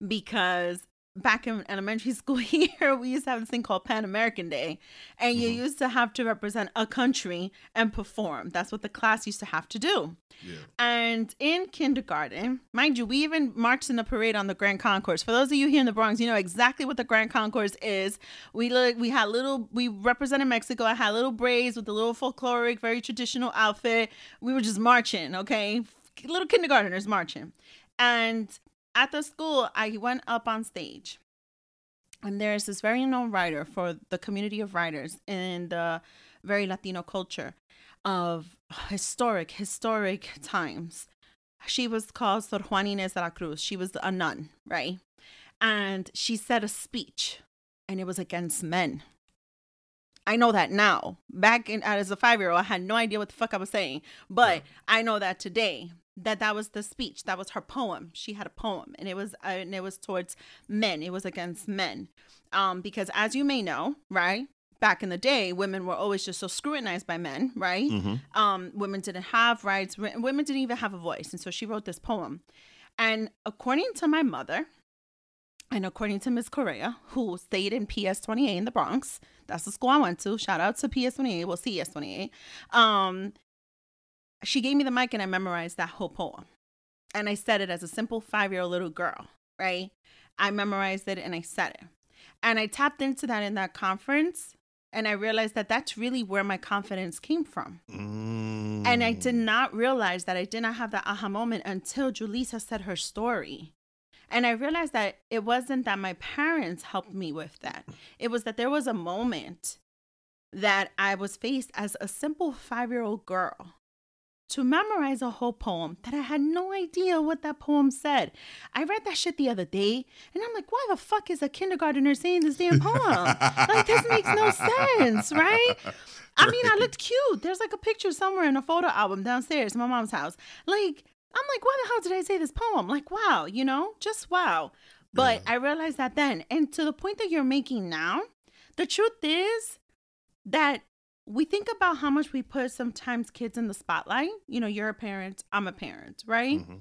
S1: because back in elementary school here, we used to have this thing called Pan American Day, and you
S2: Mhm.
S1: used to have to represent a country and perform. That's what the class used to have to do.
S2: Yeah.
S1: And in kindergarten, mind you, we even marched in the parade on the Grand Concourse. For those of you here in the Bronx, you know exactly what the Grand Concourse is. We look, we had little, we represented Mexico. I had little braids with a little folkloric, very traditional outfit. We were just marching, okay, little kindergartners marching. And at the school, I went up on stage, and there's this very known writer for the community of writers in the very Latino culture of historic, historic times. She was called Sor Juana Inés de la Cruz. She was a nun, right? And she said a speech, and it was against men. I know that now. Back in as a five year old, I had no idea what the fuck I was saying, but
S2: Yeah.
S1: I know that today that that was the speech. That was her poem. She had a poem, and it was uh, and it was towards men. It was against men, um, because as you may know, right. Back in the day, women were always just so scrutinized by men, right?
S2: Mm-hmm.
S1: um, women didn't have rights. Women didn't even have a voice. And so she wrote this poem. And according to my mother, and according to Miss Correa, who stayed in PS 28 in the Bronx, that's the school I went to. Shout out to PS 28, well, CS 28. Um, she gave me the mic and I memorized that whole poem. And I said it as a simple five year old little girl, right? I memorized it and I said it. And I tapped into that in that conference. And I realized that that's really where my confidence came from.
S2: Mm.
S1: And I did not realize that I did not have that aha moment until Julissa said her story. And I realized that it wasn't that my parents helped me with that. It was that there was a moment that I was faced as a simple five year old girl to memorize a whole poem that I had no idea what that poem said. I read that shit the other day and I'm like, why the fuck is a kindergartner saying this damn poem? like, this makes no sense, right? I mean, I looked cute. There's like a picture somewhere in a photo album downstairs in my mom's house. Like, I'm like, why the hell did I say this poem? Like, wow, you know, just wow. But
S2: Yeah.
S1: I realized that then. And to the point that you're making now, the truth is that we think about how much we put sometimes kids in the spotlight. You know, you're a parent, I'm a parent, right?
S2: Mhm.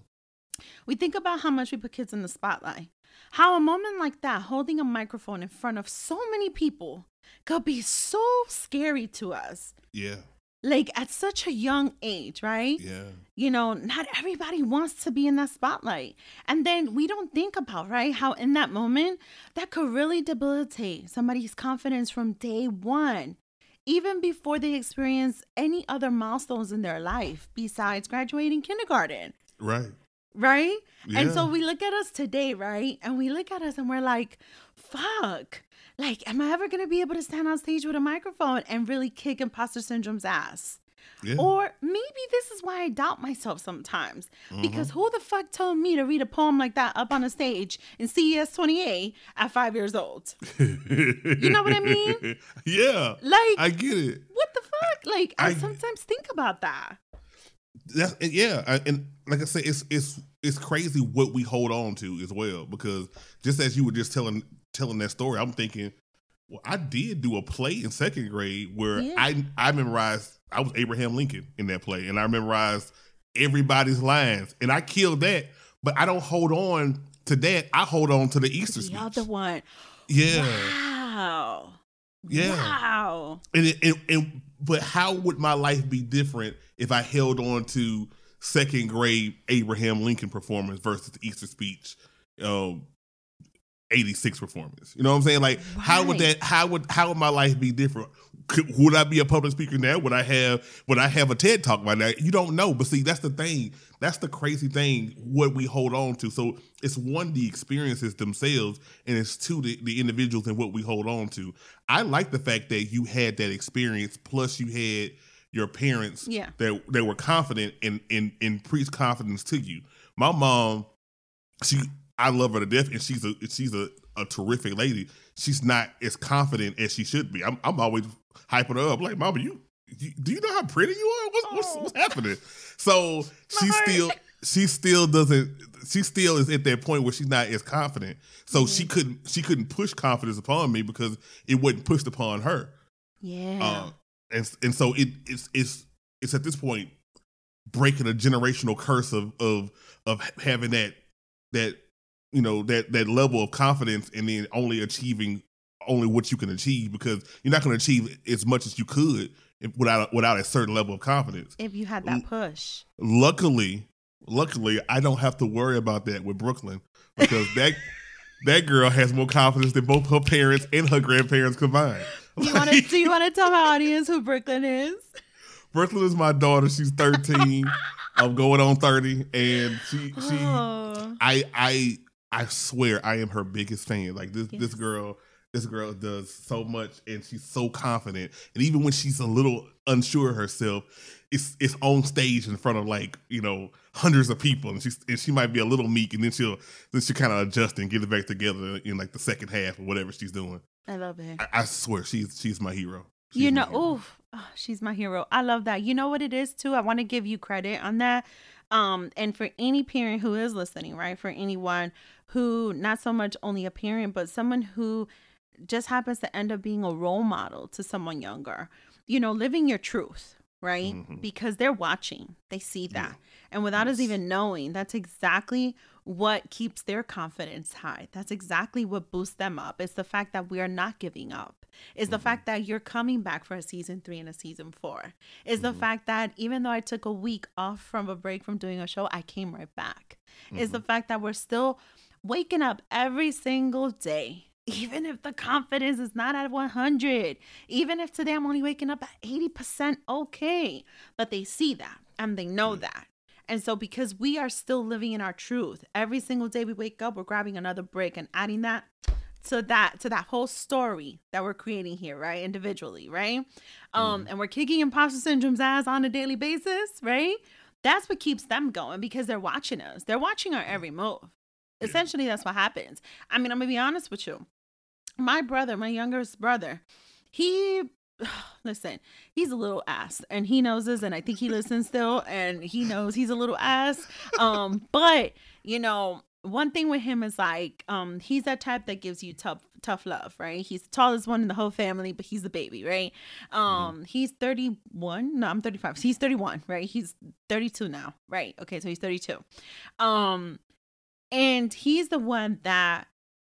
S1: We think about how much we put kids in the spotlight. How a moment like that, holding a microphone in front of so many people, could be so scary to us.
S2: Yeah.
S1: Like at such a young age, right?
S2: Yeah.
S1: You know, not everybody wants to be in that spotlight. And then we don't think about, right, how in that moment that could really debilitate somebody's confidence from day one, even before they experience any other milestones in their life besides graduating kindergarten
S2: Right.
S1: right? And so we look at us today, right? And we look at us and we're like, fuck. Like, am I ever going to be able to stand on stage with a microphone and really kick imposter syndrome's ass?
S2: Yeah.
S1: Or maybe this is why I doubt myself sometimes.
S2: Mm-hmm.
S1: Because who the fuck told me to read a poem like that up on a stage in CES 28 at five years old?
S2: you
S1: know what I mean?
S2: Yeah.
S1: Like,
S2: I get it.
S1: what the fuck? Like, I,
S2: I-
S1: sometimes think about that.
S2: That's yeah, I- and like I said, it's it's it's crazy what we hold on to as well. Because just as you were just telling telling that story, I'm thinking, well, I did do a play in second grade where
S1: Yeah.
S2: I I memorized I was Abraham Lincoln in that play, and I memorized everybody's lines, and I killed that. But I don't hold on to that. I hold on to the Easter
S1: The
S2: speech.
S1: other one.
S2: Yeah,
S1: Wow.
S2: Yeah.
S1: Wow.
S2: and, it, and and but how would my life be different if I held on to second grade Abraham Lincoln performance versus the Easter speech, um, eighty six performance? You know what I'm saying? Like, how would that? How would how would my life be different? Could, would I be a public speaker now? Would I have would I have a TED talk by now? You don't know, but see, that's the thing. That's the crazy thing. What we hold on to. So it's one the experiences themselves, and it's two the, the individuals and what we hold on to. I like the fact that you had that experience, plus you had your parents
S1: Yeah.
S2: that that were confident and and and preach confidence to you. My mom, she I love her to death, and she's a she's a, a terrific lady. She's not as confident as she should be. I'm I'm always hyping her up, like, Mama, you, you do you know how pretty you are? What's what's,
S1: Oh.
S2: what's happening? So she still she still doesn't she still is at that point where she's not as confident. So she
S1: Mm-hmm.
S2: couldn't she couldn't push confidence upon me because it wasn't pushed upon her.
S1: Yeah.
S2: Uh, and and so it it's it's it's at this point breaking a generational curse of of of having that that you know that that level of confidence and then only achieving only what you can achieve because you're not going to achieve as much as you could without without a certain level of confidence.
S1: If you had that push.
S2: Luckily, luckily, I don't have to worry about that with Brooklyn because that that girl has more confidence than both her parents and her grandparents combined.
S1: Do you want to do you want to tell my audience who Brooklyn is?
S2: Brooklyn is my daughter. She's 13. I'm going on 30, and she she oh. I I I swear I am her biggest fan. Like this yes. this girl this girl does so much and she's so confident. And even when she's a little unsure herself, it's it's on stage in front of like, you know, hundreds of people and she's and she might be a little meek and then she'll then she'll kind of adjust and get it back together in like the second half or whatever she's doing.
S1: I love it.
S2: I, I swear she's she's my hero. She's
S1: you know, oh, she's my hero. I love that. You know what it is too? I want to give you credit on that. Um, and for any parent who is listening, right? For anyone who not so much only a parent, but someone who just happens to end up being a role model to someone younger. You know, living your truth, right? Mm-hmm. Because they're watching, they see that. Yeah. And without yes. us even knowing, that's exactly what keeps their confidence high. That's exactly what boosts them up. It's the fact that we are not giving up. Mm-hmm. the fact that you're coming back for a season three and a season four. is mm-hmm. the fact that even though I took a week off from a break from doing a show, I came right back. It's the mm-hmm. fact that we're still waking up every single day even if the confidence is not at 100, even if today I'm only waking up at 80% okay, but they see that and they know mm. that. And so, because we are still living in our truth, every single day we wake up, we're grabbing another brick and adding that to that to that whole story that we're creating here, right? Individually, right? Um, mm. and we're kicking imposter syndrome's ass on a daily basis, right? That's what keeps them going because they're watching us. They're watching our every move. Essentially, that's what happens. I mean, I'm gonna be honest with you my brother, my youngest brother, he listen, he's a little ass and he knows this and I think he listens still and he knows he's a little ass. Um, but you know, one thing with him is like, um, he's that type that gives you tough tough love, right? He's the tallest one in the whole family, but he's the baby, right? Um, mm-hmm. he's 31. No, I'm 35. So he's 31, right? He's 32 now. Right. Okay, so he's 32. Um, and he's the one that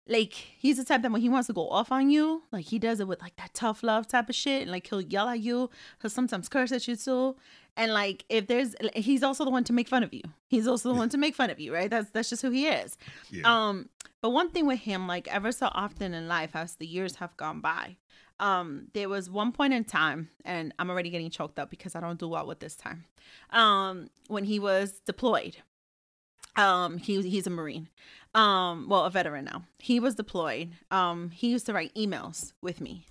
S1: like he's the type that when he wants to go off on you, like he does it with like that tough love type of shit. And like he'll yell at you, he'll sometimes curse at you too. And like if there's he's also the one to make fun of you. He's also the one to make fun of you, right? That's that's just who he is. Yeah. Um, but one thing with him, like ever so often in life, as the years have gone by, um, there was one point in time, and I'm already getting choked up because I don't do well with this time. Um, when he was deployed. Um, he he's a Marine um well a veteran now he was deployed um he used to write emails with me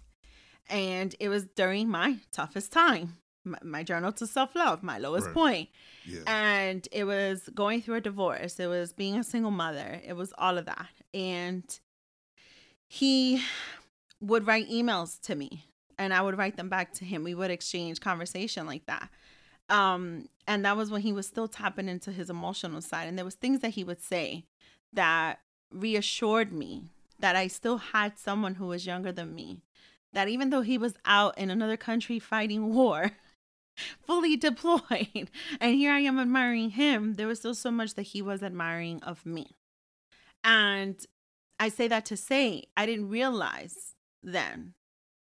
S1: and it was during my toughest time my, my journal to self-love my lowest right. point. Yeah. and it was going through a divorce it was being a single mother it was all of that and he would write emails to me and i would write them back to him we would exchange conversation like that um and that was when he was still tapping into his emotional side and there was things that he would say that reassured me that I still had someone who was younger than me. That even though he was out in another country fighting war, fully deployed, and here I am admiring him, there was still so much that he was admiring of me. And I say that to say, I didn't realize then,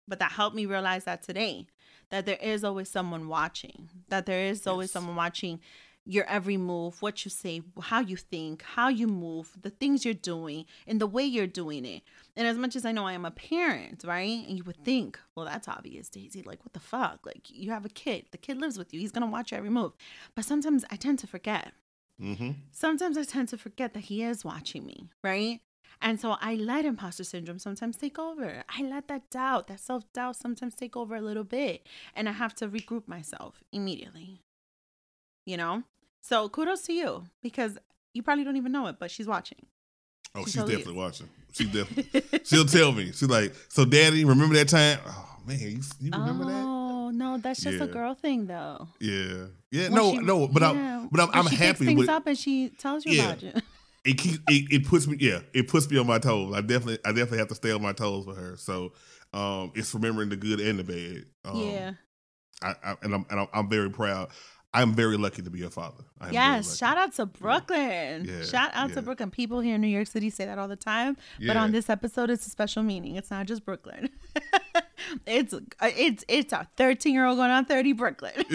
S1: but that helped me realize that today, that there is always someone watching, that there is always yes. someone watching your every move, what you say, how you think, how you move, the things you're doing, and the way you're doing it. And as much as I know I am a parent, right? And you would think, well, that's obvious, Daisy. Like, what the fuck? Like, you have a kid. The kid lives with you. He's gonna watch your every move. But sometimes I tend to forget. Mm-hmm. Sometimes I tend to forget that he is watching me, right? And so I let imposter syndrome sometimes take over. I let that doubt, that self doubt sometimes take over a little bit. And I have to regroup myself immediately. You know? So kudos to you because you probably don't even know it, but she's watching.
S2: Oh, she she's definitely is. watching. She definitely. she'll tell me. She's like, "So, Daddy, remember that time? Oh man, you, you remember
S1: oh,
S2: that?
S1: Oh no, that's just yeah. a girl thing, though.
S2: Yeah, yeah. When no, she, no. But yeah. I'm, but I'm, I'm
S1: she
S2: happy
S1: things
S2: with.
S1: up and she tells you yeah. about you.
S2: It keeps it, it puts me yeah it puts me on my toes. I definitely I definitely have to stay on my toes with her. So um, it's remembering the good and the bad. Um,
S1: yeah.
S2: I, I and I'm and I'm, I'm very proud. I'm very lucky to be a father. I
S1: Yes, shout out to Brooklyn.
S2: Yeah,
S1: Shout out
S2: yeah.
S1: to Brooklyn. People here in New York City say that all the time, but on this episode, it's a special meaning. It's not just Brooklyn. it's it's it's a 13 year old going on 30 Brooklyn.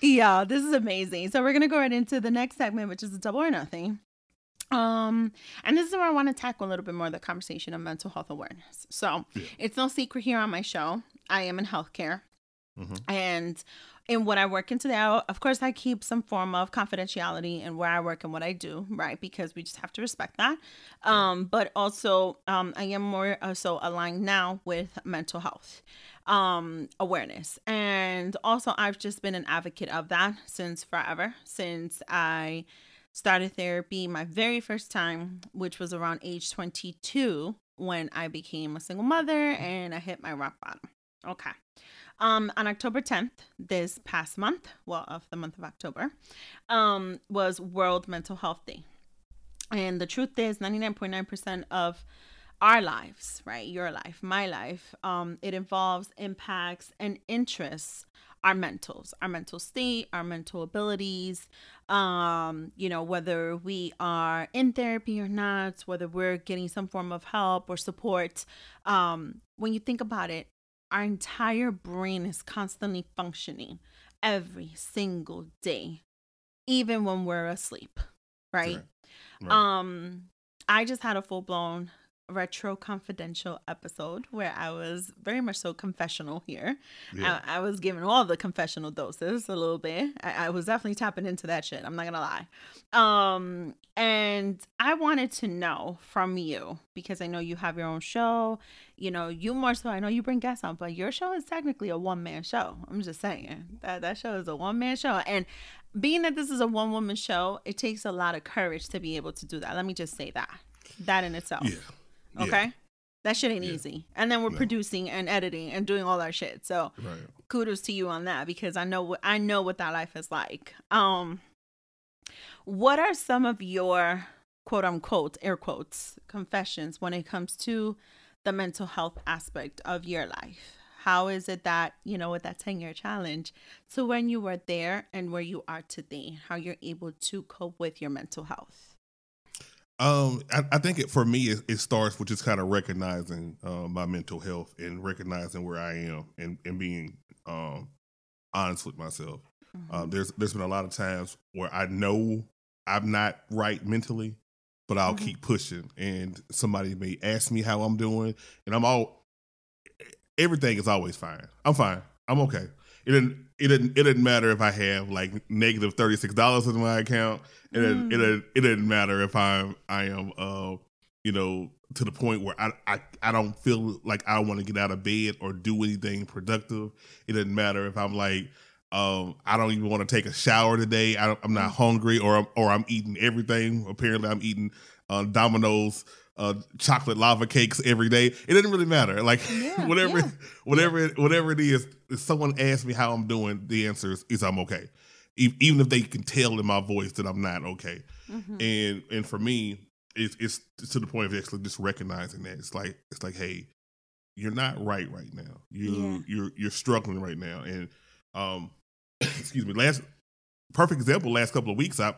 S1: yeah, this is amazing. So we're gonna go right into the next segment, which is a double or nothing. Um, and this is where I want to tackle a little bit more the conversation of mental health awareness. So
S2: Yeah.
S1: it's no secret here on my show. I am in healthcare.
S2: Mhm.
S1: And in what I work into there, of course, I keep some form of confidentiality in where I work and what I do, right? Because we just have to respect that. Um, but also, um, I am more uh, so aligned now with mental health um, awareness. And also, I've just been an advocate of that since forever, since I started therapy my very first time, which was around age 22 when I became a single mother and I hit my rock bottom. Okay. Um, on October 10th, this past month, well, of the month of October, um, was World Mental Health Day. And the truth is, 99.9% of our lives, right? Your life, my life, um, it involves, impacts, and interests our mentals, our mental state, our mental abilities, um, you know, whether we are in therapy or not, whether we're getting some form of help or support. Um, when you think about it, our entire brain is constantly functioning every single day, even when we're asleep, right?
S2: Right. Right.
S1: Um, I just had a full blown retro confidential episode where I was very much so confessional here.
S2: Yeah.
S1: I, I was giving all the confessional doses a little bit. I, I was definitely tapping into that shit. I'm not gonna lie. Um, and I wanted to know from you because I know you have your own show. You know, you more so. I know you bring guests on, but your show is technically a one man show. I'm just saying that that show is a one man show, and being that this is a one woman show, it takes a lot of courage to be able to do that. Let me just say that. That in itself.
S2: yeah. Yeah.
S1: Okay. That shit ain't
S2: Yeah.
S1: easy. And then we're
S2: No.
S1: producing and editing and doing all that shit. So
S2: Right.
S1: kudos to you on that because I know what I know what that life is like. Um what are some of your quote unquote air quotes confessions when it comes to the mental health aspect of your life? How is it that, you know, with that 10 year challenge, to when you were there and where you are today, how you're able to cope with your mental health?
S2: Um, I, I think it, for me, it, it starts with just kind of recognizing uh, my mental health and recognizing where I am and, and being um, honest with myself.
S1: Mm-hmm.
S2: Um, there's there's been a lot of times where I know I'm not right mentally, but I'll
S1: Mhm.
S2: keep pushing, and somebody may ask me how I'm doing, and I'm all everything is always fine. I'm fine. I'm okay. It didn't it didn't it didn't matter if I have like negative thirty six dollars in my account. It didn't, it
S1: Mm.
S2: didn't it didn't matter if I'm I am uh you know to the point where I I, I don't feel like I want to get out of bed or do anything productive. It doesn't matter if I'm like um I don't even want to take a shower today. I don't, I'm not
S1: Mm.
S2: hungry or I'm, or I'm eating everything. Apparently I'm eating uh, Domino's uh, chocolate lava cakes every day. It doesn't really matter. Like
S1: Yeah,
S2: whatever,
S1: yeah.
S2: whatever, it, whatever it is. If someone asks me how I'm doing, the answer is, is I'm okay. E- Even if they can tell in my voice that I'm not okay.
S1: Mhm.
S2: And and for me, it's it's to the point of actually just recognizing that it's like it's like, hey, you're not right right now. You
S1: Yeah.
S2: you're you're struggling right now. And um, excuse me. Last perfect example. Last couple of weeks, I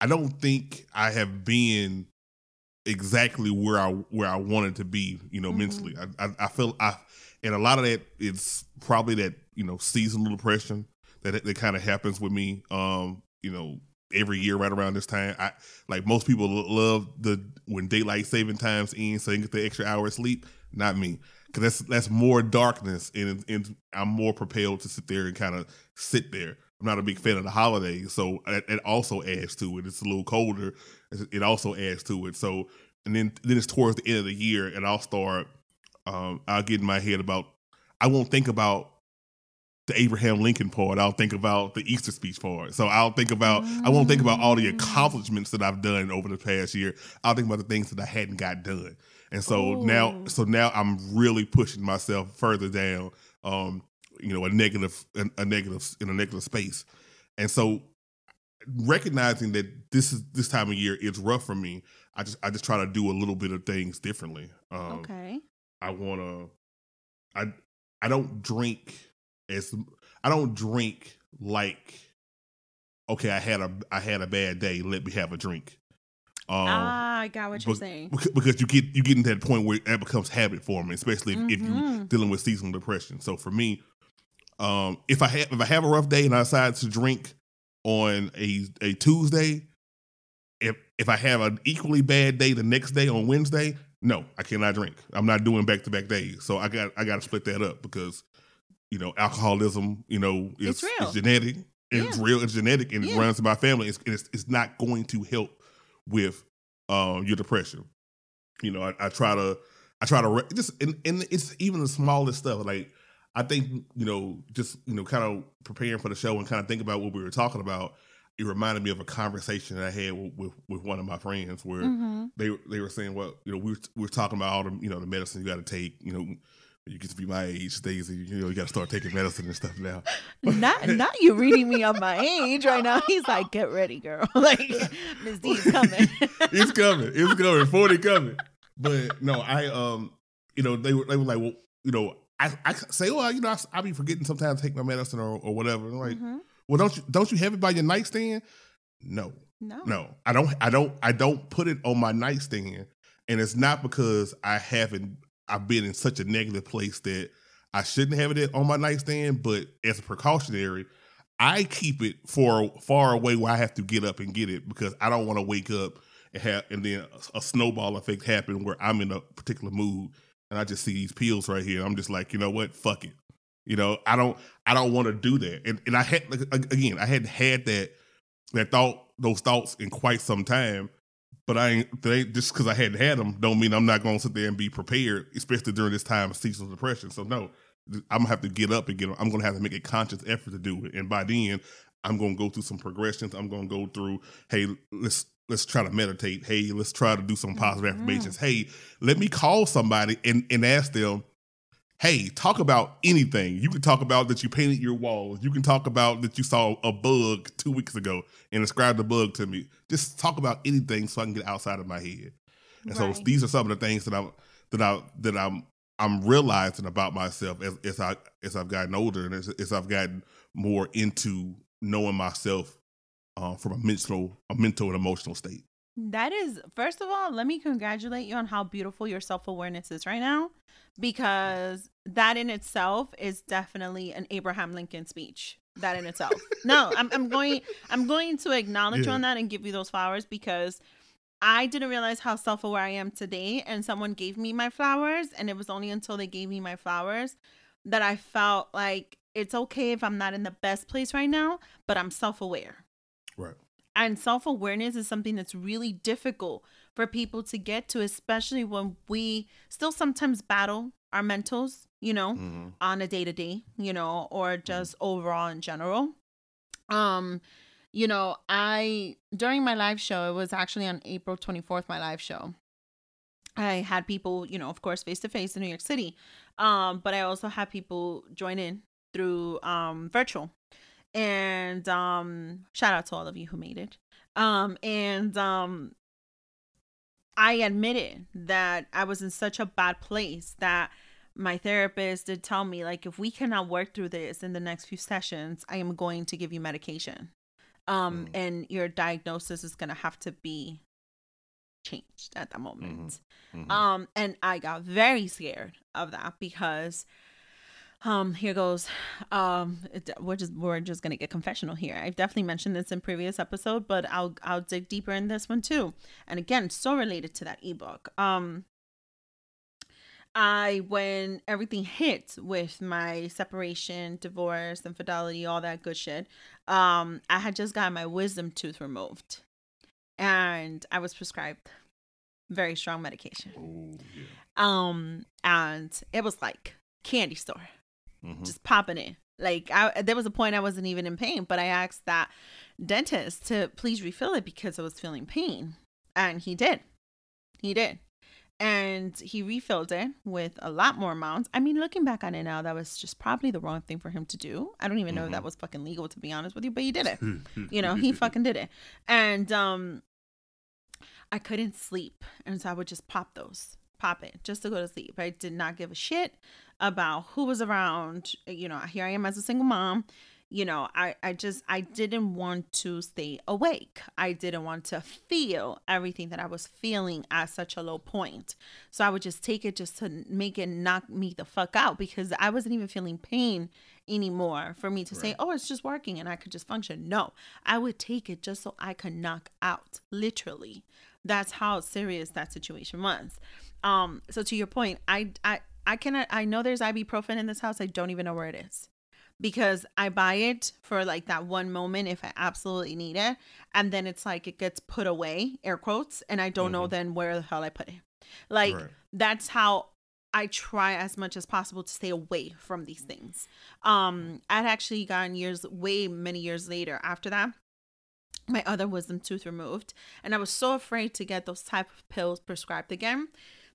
S2: I don't think I have been exactly where I where I wanted to be, you know,
S1: Mhm.
S2: mentally. I, I I feel I and a lot of that it's probably that you know seasonal depression that that kind of happens with me. Um, you know, every year right around this time. I like most people love the when daylight saving times ends, so they get the extra hour of sleep. Not me, because that's that's more darkness, and and I'm more propelled to sit there and kind of sit there. I'm not a big fan of the holidays, so it also adds to it. It's a little colder. It also adds to it. So, and then then it's towards the end of the year, and I'll start. Um, I'll get in my head about. I won't think about the Abraham Lincoln part. I'll think about the Easter speech part. So I'll think about. I won't think about all the accomplishments that I've done over the past year. I'll think about the things that I hadn't got done. And so now, so now I'm really pushing myself further down. Um, you know, a negative, a, a negative in a negative space. And so recognizing that this is this time of year it's rough for me. I just I just try to do a little bit of things differently. Um,
S1: okay.
S2: I want to. I I don't drink as I don't drink like okay, I had a I had a bad day. Let me have a drink.
S1: Um, ah, I got what you're saying.
S2: Because you get you get into that point where that becomes habit for me, especially if, mm-hmm. if you're dealing with seasonal depression. So for me, um, if I have if I have a rough day and I decide to drink on a a Tuesday, if if I have an equally bad day the next day on Wednesday, no, I cannot drink. I'm not doing back to back days. So I got I got to split that up because you know alcoholism, you know, is, is genetic. It's yeah. real. It's genetic, and yeah. it runs in my family. It's, it's, it's not going to help with um, your depression. You know, I, I try to I try to re- just and, and it's even the smallest stuff. Like I think you know, just you know, kind of preparing for the show and kind of think about what we were talking about. It reminded me of a conversation that I had with, with, with one of my friends where mm-hmm. they they were saying, well, you know, we were, we were talking about all the you know the medicine you got to take, you know, you get to be my age, Daisy. You know, you got to start taking medicine and stuff now.
S1: not, not you reading me on my age right now. He's like, get ready, girl. like, Miss D's coming.
S2: it's coming. It's coming. Forty coming. But no, I um, you know, they were they were like, well, you know, I I say, well, you know, I, I be forgetting sometimes to take my medicine or or whatever. I'm like, mm-hmm. well, don't you don't you have it by your nightstand? No,
S1: no,
S2: no. I don't. I don't. I don't put it on my nightstand, and it's not because I haven't I've been in such a negative place that I shouldn't have it on my nightstand, but as a precautionary, I keep it for far away where I have to get up and get it because I don't want to wake up and have and then a, a, snowball effect happen where I'm in a particular mood and I just see these pills right here. I'm just like, you know what, fuck it. You know, I don't I don't want to do that. And and I had again, I hadn't had that that thought those thoughts in quite some time. But I ain't they, just because I hadn't had them don't mean I'm not going to sit there and be prepared, especially during this time of seasonal depression. So no, I'm gonna have to get up and get. I'm gonna have to make a conscious effort to do it, and by then I'm gonna go through some progressions. I'm gonna go through. Hey, let's let's try to meditate. Hey, let's try to do some positive mm-hmm. affirmations. Hey, let me call somebody and and ask them hey, talk about anything. You can talk about that you painted your walls. You can talk about that you saw a bug two weeks ago and describe the bug to me. Just talk about anything so I can get outside of my head. And right. so these are some of the things that I'm that I that I'm I'm realizing about myself as, as I as I've gotten older and as, as I've gotten more into knowing myself uh, from a mental a mental and emotional state.
S1: That is, first of all, let me congratulate you on how beautiful your self awareness is right now, because that in itself is definitely an Abraham Lincoln speech. That in itself. no, I'm, I'm going, I'm going to acknowledge yeah. you on that and give you those flowers because I didn't realize how self aware I am today. And someone gave me my flowers, and it was only until they gave me my flowers that I felt like it's okay if I'm not in the best place right now, but I'm self aware.
S2: Right.
S1: And self awareness is something that's really difficult for people to get to, especially when we still sometimes battle our mentals, you know, mm-hmm. on a day to day, you know, or mm-hmm. just mm-hmm. overall in general. Um, you know, I during my live show, it was actually on April 24th, my live show. I had people, you know, of course, face to face in New York City. Um, but I also had people join in through um virtual and um shout out to all of you who made it um and um i admitted that i was in such a bad place that my therapist did tell me like if we cannot work through this in the next few sessions i am going to give you medication um mm. and your diagnosis is going to have to be changed at that moment mm-hmm. Mm-hmm. um and i got very scared of that because um, here goes. Um, we're just we're just gonna get confessional here. I've definitely mentioned this in previous episode, but I'll I'll dig deeper in this one too. And again, so related to that ebook. Um, I when everything hit with my separation, divorce, infidelity, all that good shit. Um, I had just got my wisdom tooth removed, and I was prescribed very strong medication. Oh, yeah. Um, and it was like candy store mm-hmm. just popping it. Like I, there was a point I wasn't even in pain, but I asked that dentist to please refill it because I was feeling pain, and he did. He did, and he refilled it with a lot more amounts. I mean, looking back on it now, that was just probably the wrong thing for him to do. I don't even mm-hmm. know if that mm-hmm. was fucking legal to be honest with you, but he did it. you know, he fucking did it, and um, I couldn't sleep, and so I would just pop those pop it just to go to sleep. I did not give a shit about who was around. You know, here I am as a single mom. You know, I, I just I didn't want to stay awake. I didn't want to feel everything that I was feeling at such a low point. So I would just take it just to make it knock me the fuck out because I wasn't even feeling pain anymore for me to right. say, oh, it's just working and I could just function. No, I would take it just so I could knock out, literally. That's how serious that situation was. Um, so to your point, I I I cannot I know there's ibuprofen in this house. I don't even know where it is. Because I buy it for like that one moment if I absolutely need it. And then it's like it gets put away, air quotes, and I don't mm-hmm. know then where the hell I put it. Like right. that's how I try as much as possible to stay away from these things. Um, I'd actually gotten years, way many years later after that, my other wisdom tooth removed, and I was so afraid to get those type of pills prescribed again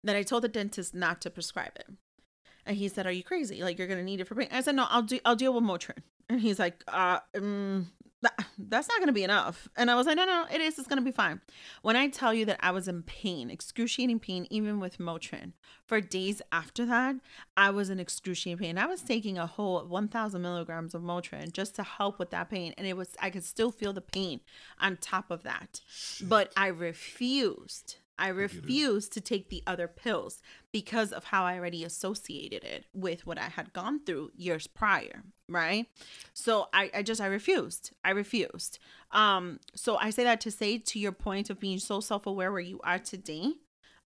S1: that I told the dentist not to prescribe it. And he said, "Are you crazy? Like you're gonna need it for pain?" I said, "No, I'll do. I'll deal with Motrin." And he's like, "Uh, um, that, that's not to be enough. And I was like, no, no, it is. It's to be fine. When I tell you that I was in pain, excruciating pain, even with Motrin, for days after that, I was in excruciating pain. I was taking a whole 1,000 milligrams of Motrin just to help with that pain. And it was, I could still feel the pain on top of that. But I refused I refused to take the other pills because of how I already associated it with what I had gone through years prior, right? So I, I just I refused. I refused. Um, so I say that to say to your point of being so self-aware where you are today,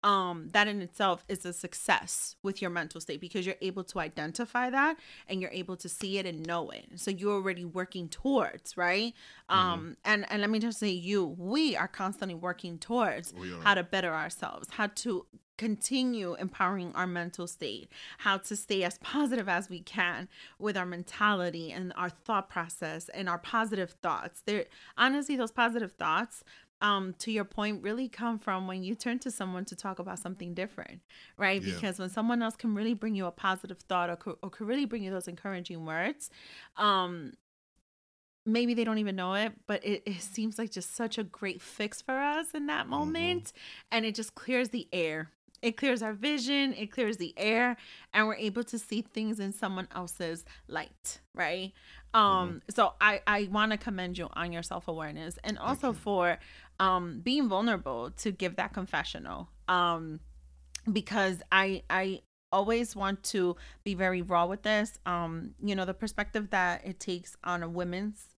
S1: um, that in itself is a success with your mental state because you're able to identify that and you're able to see it and know it. So you're already working towards, right? Mm-hmm. Um, and and let me just say, you, we are constantly working towards how to better ourselves, how to continue empowering our mental state, how to stay as positive as we can with our mentality and our thought process and our positive thoughts. There honestly those positive thoughts um to your point really come from when you turn to someone to talk about something different right yeah. because when someone else can really bring you a positive thought or, co- or can really bring you those encouraging words um maybe they don't even know it but it, it seems like just such a great fix for us in that mm-hmm. moment mm-hmm. and it just clears the air it clears our vision, it clears the air, and we're able to see things in someone else's light, right? Um, mm-hmm. so I I want to commend you on your self awareness and also for um being vulnerable to give that confessional. Um, because I I always want to be very raw with this. Um, you know, the perspective that it takes on a woman's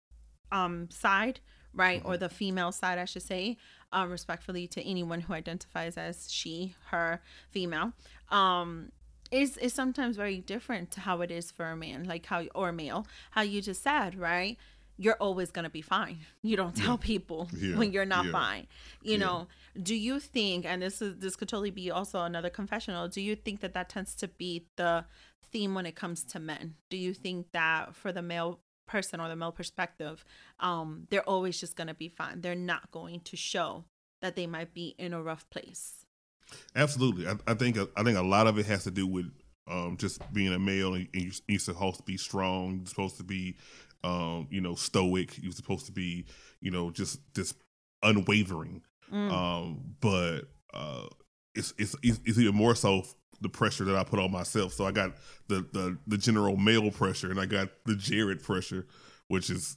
S1: um side, right, mm-hmm. or the female side, I should say, um, respectfully to anyone who identifies as she, her, female, um, is is sometimes very different to how it is for a man, like how or male, how you just said, right? You're always gonna be fine. You don't tell yeah. people yeah. when you're not yeah. fine. You know, do you think? And this is this could totally be also another confessional. Do you think that that tends to be the theme when it comes to men? Do you think that for the male person or the male perspective, um, they're always just gonna be fine. They're not going to show that they might be in a rough place.
S2: Absolutely, I, I think I think a lot of it has to do with um, just being a male and you're, you're supposed to be strong. You're supposed to be, um, you know, stoic. You're supposed to be, you know, just this unwavering. Mm. Um, but uh, it's, it's it's even more so the pressure that I put on myself. So I got the the the general male pressure, and I got the Jared pressure, which is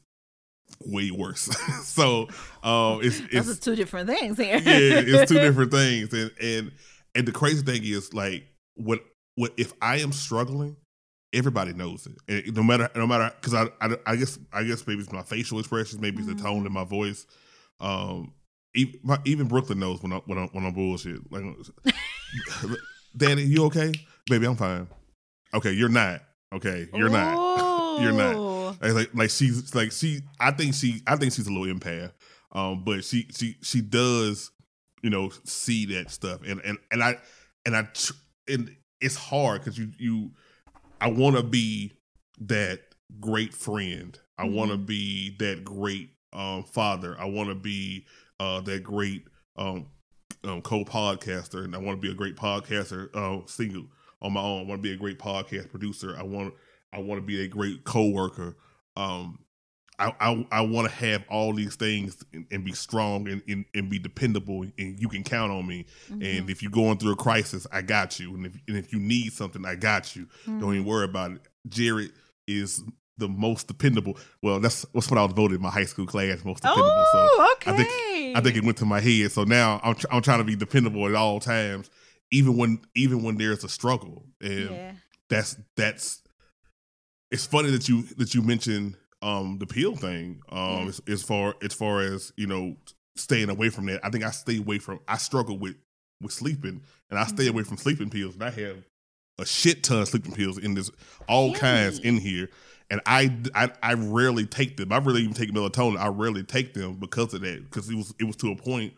S2: way worse. so um, it's it's
S1: two different things here.
S2: yeah, it's two different things, and and and the crazy thing is like what what if I am struggling, everybody knows it. No matter no matter because I, I, I guess I guess maybe it's my facial expressions, maybe it's the tone in mm-hmm. my voice. Um, even, my, even Brooklyn knows when I when I when I'm bullshit. Like Danny, you okay? Baby, I'm fine. Okay, you're not. Okay, you're Ooh. not. you're not. Like, like she's like she. I think she. I think she's a little empath. Um, but she she she does, you know, see that stuff, and and and I and I and it's hard because you you. I want to be that great friend. I mm-hmm. want to be that great um, father. I want to be uh, that great um, um, co-podcaster, and I want to be a great podcaster, uh, single on my own. I want to be a great podcast producer. I want I want to be a great co-worker. Um, I I, I want to have all these things and, and be strong and, and, and be dependable and you can count on me.
S1: Mm-hmm.
S2: And if you're going through a crisis, I got you. And if and if you need something, I got you. Don't
S1: Mm-hmm.
S2: even worry about it. Jared is the most dependable. Well, that's what's what I was voted in my high school class most dependable.
S1: Oh,
S2: so I think. I think it went to my head. So now I'm tr- I'm trying to be dependable at all times, even when even when there's a struggle. And
S1: Yeah.
S2: that's that's it's funny that you that you mentioned um the pill thing um
S1: Yeah.
S2: as, as far as far as you know staying away from that i think i stay away from i struggle with with sleeping and i stay
S1: Mhm.
S2: away from sleeping pills and i have a shit ton of sleeping pills in this all kinds in here and I, I i rarely take them i really even take melatonin i rarely take them because of that because it was it was to a point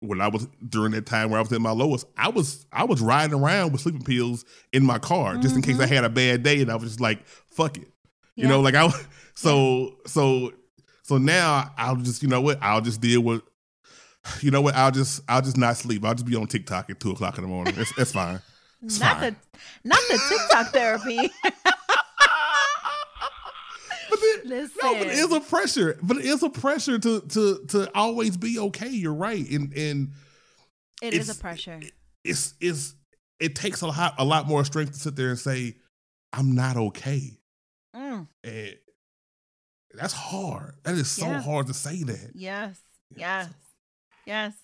S2: when I was during that time where I was at my lowest, I was I was riding around with sleeping pills in my car just in case I
S1: Mhm.
S2: had a bad day, and I was just like, "Fuck it," you
S1: Yeah.
S2: know. Like I, so so so now I'll just you know what I'll just deal with. You know what? I'll just I'll just not sleep. I'll just be on TikTok at two o'clock in the morning. It's, it's fine. It's
S1: not
S2: fine.
S1: the not the TikTok therapy.
S2: But then,
S1: Listen.
S2: no, but it is a pressure. But it is a pressure to to to always be okay. You're right, and and
S1: it is a pressure.
S2: it's it's it takes a lot a lot more strength to sit there and say I'm not okay,
S1: Mm,
S2: and that's hard. That is so
S1: Yeah.
S2: hard to say that.
S1: yes. Yes. Yes.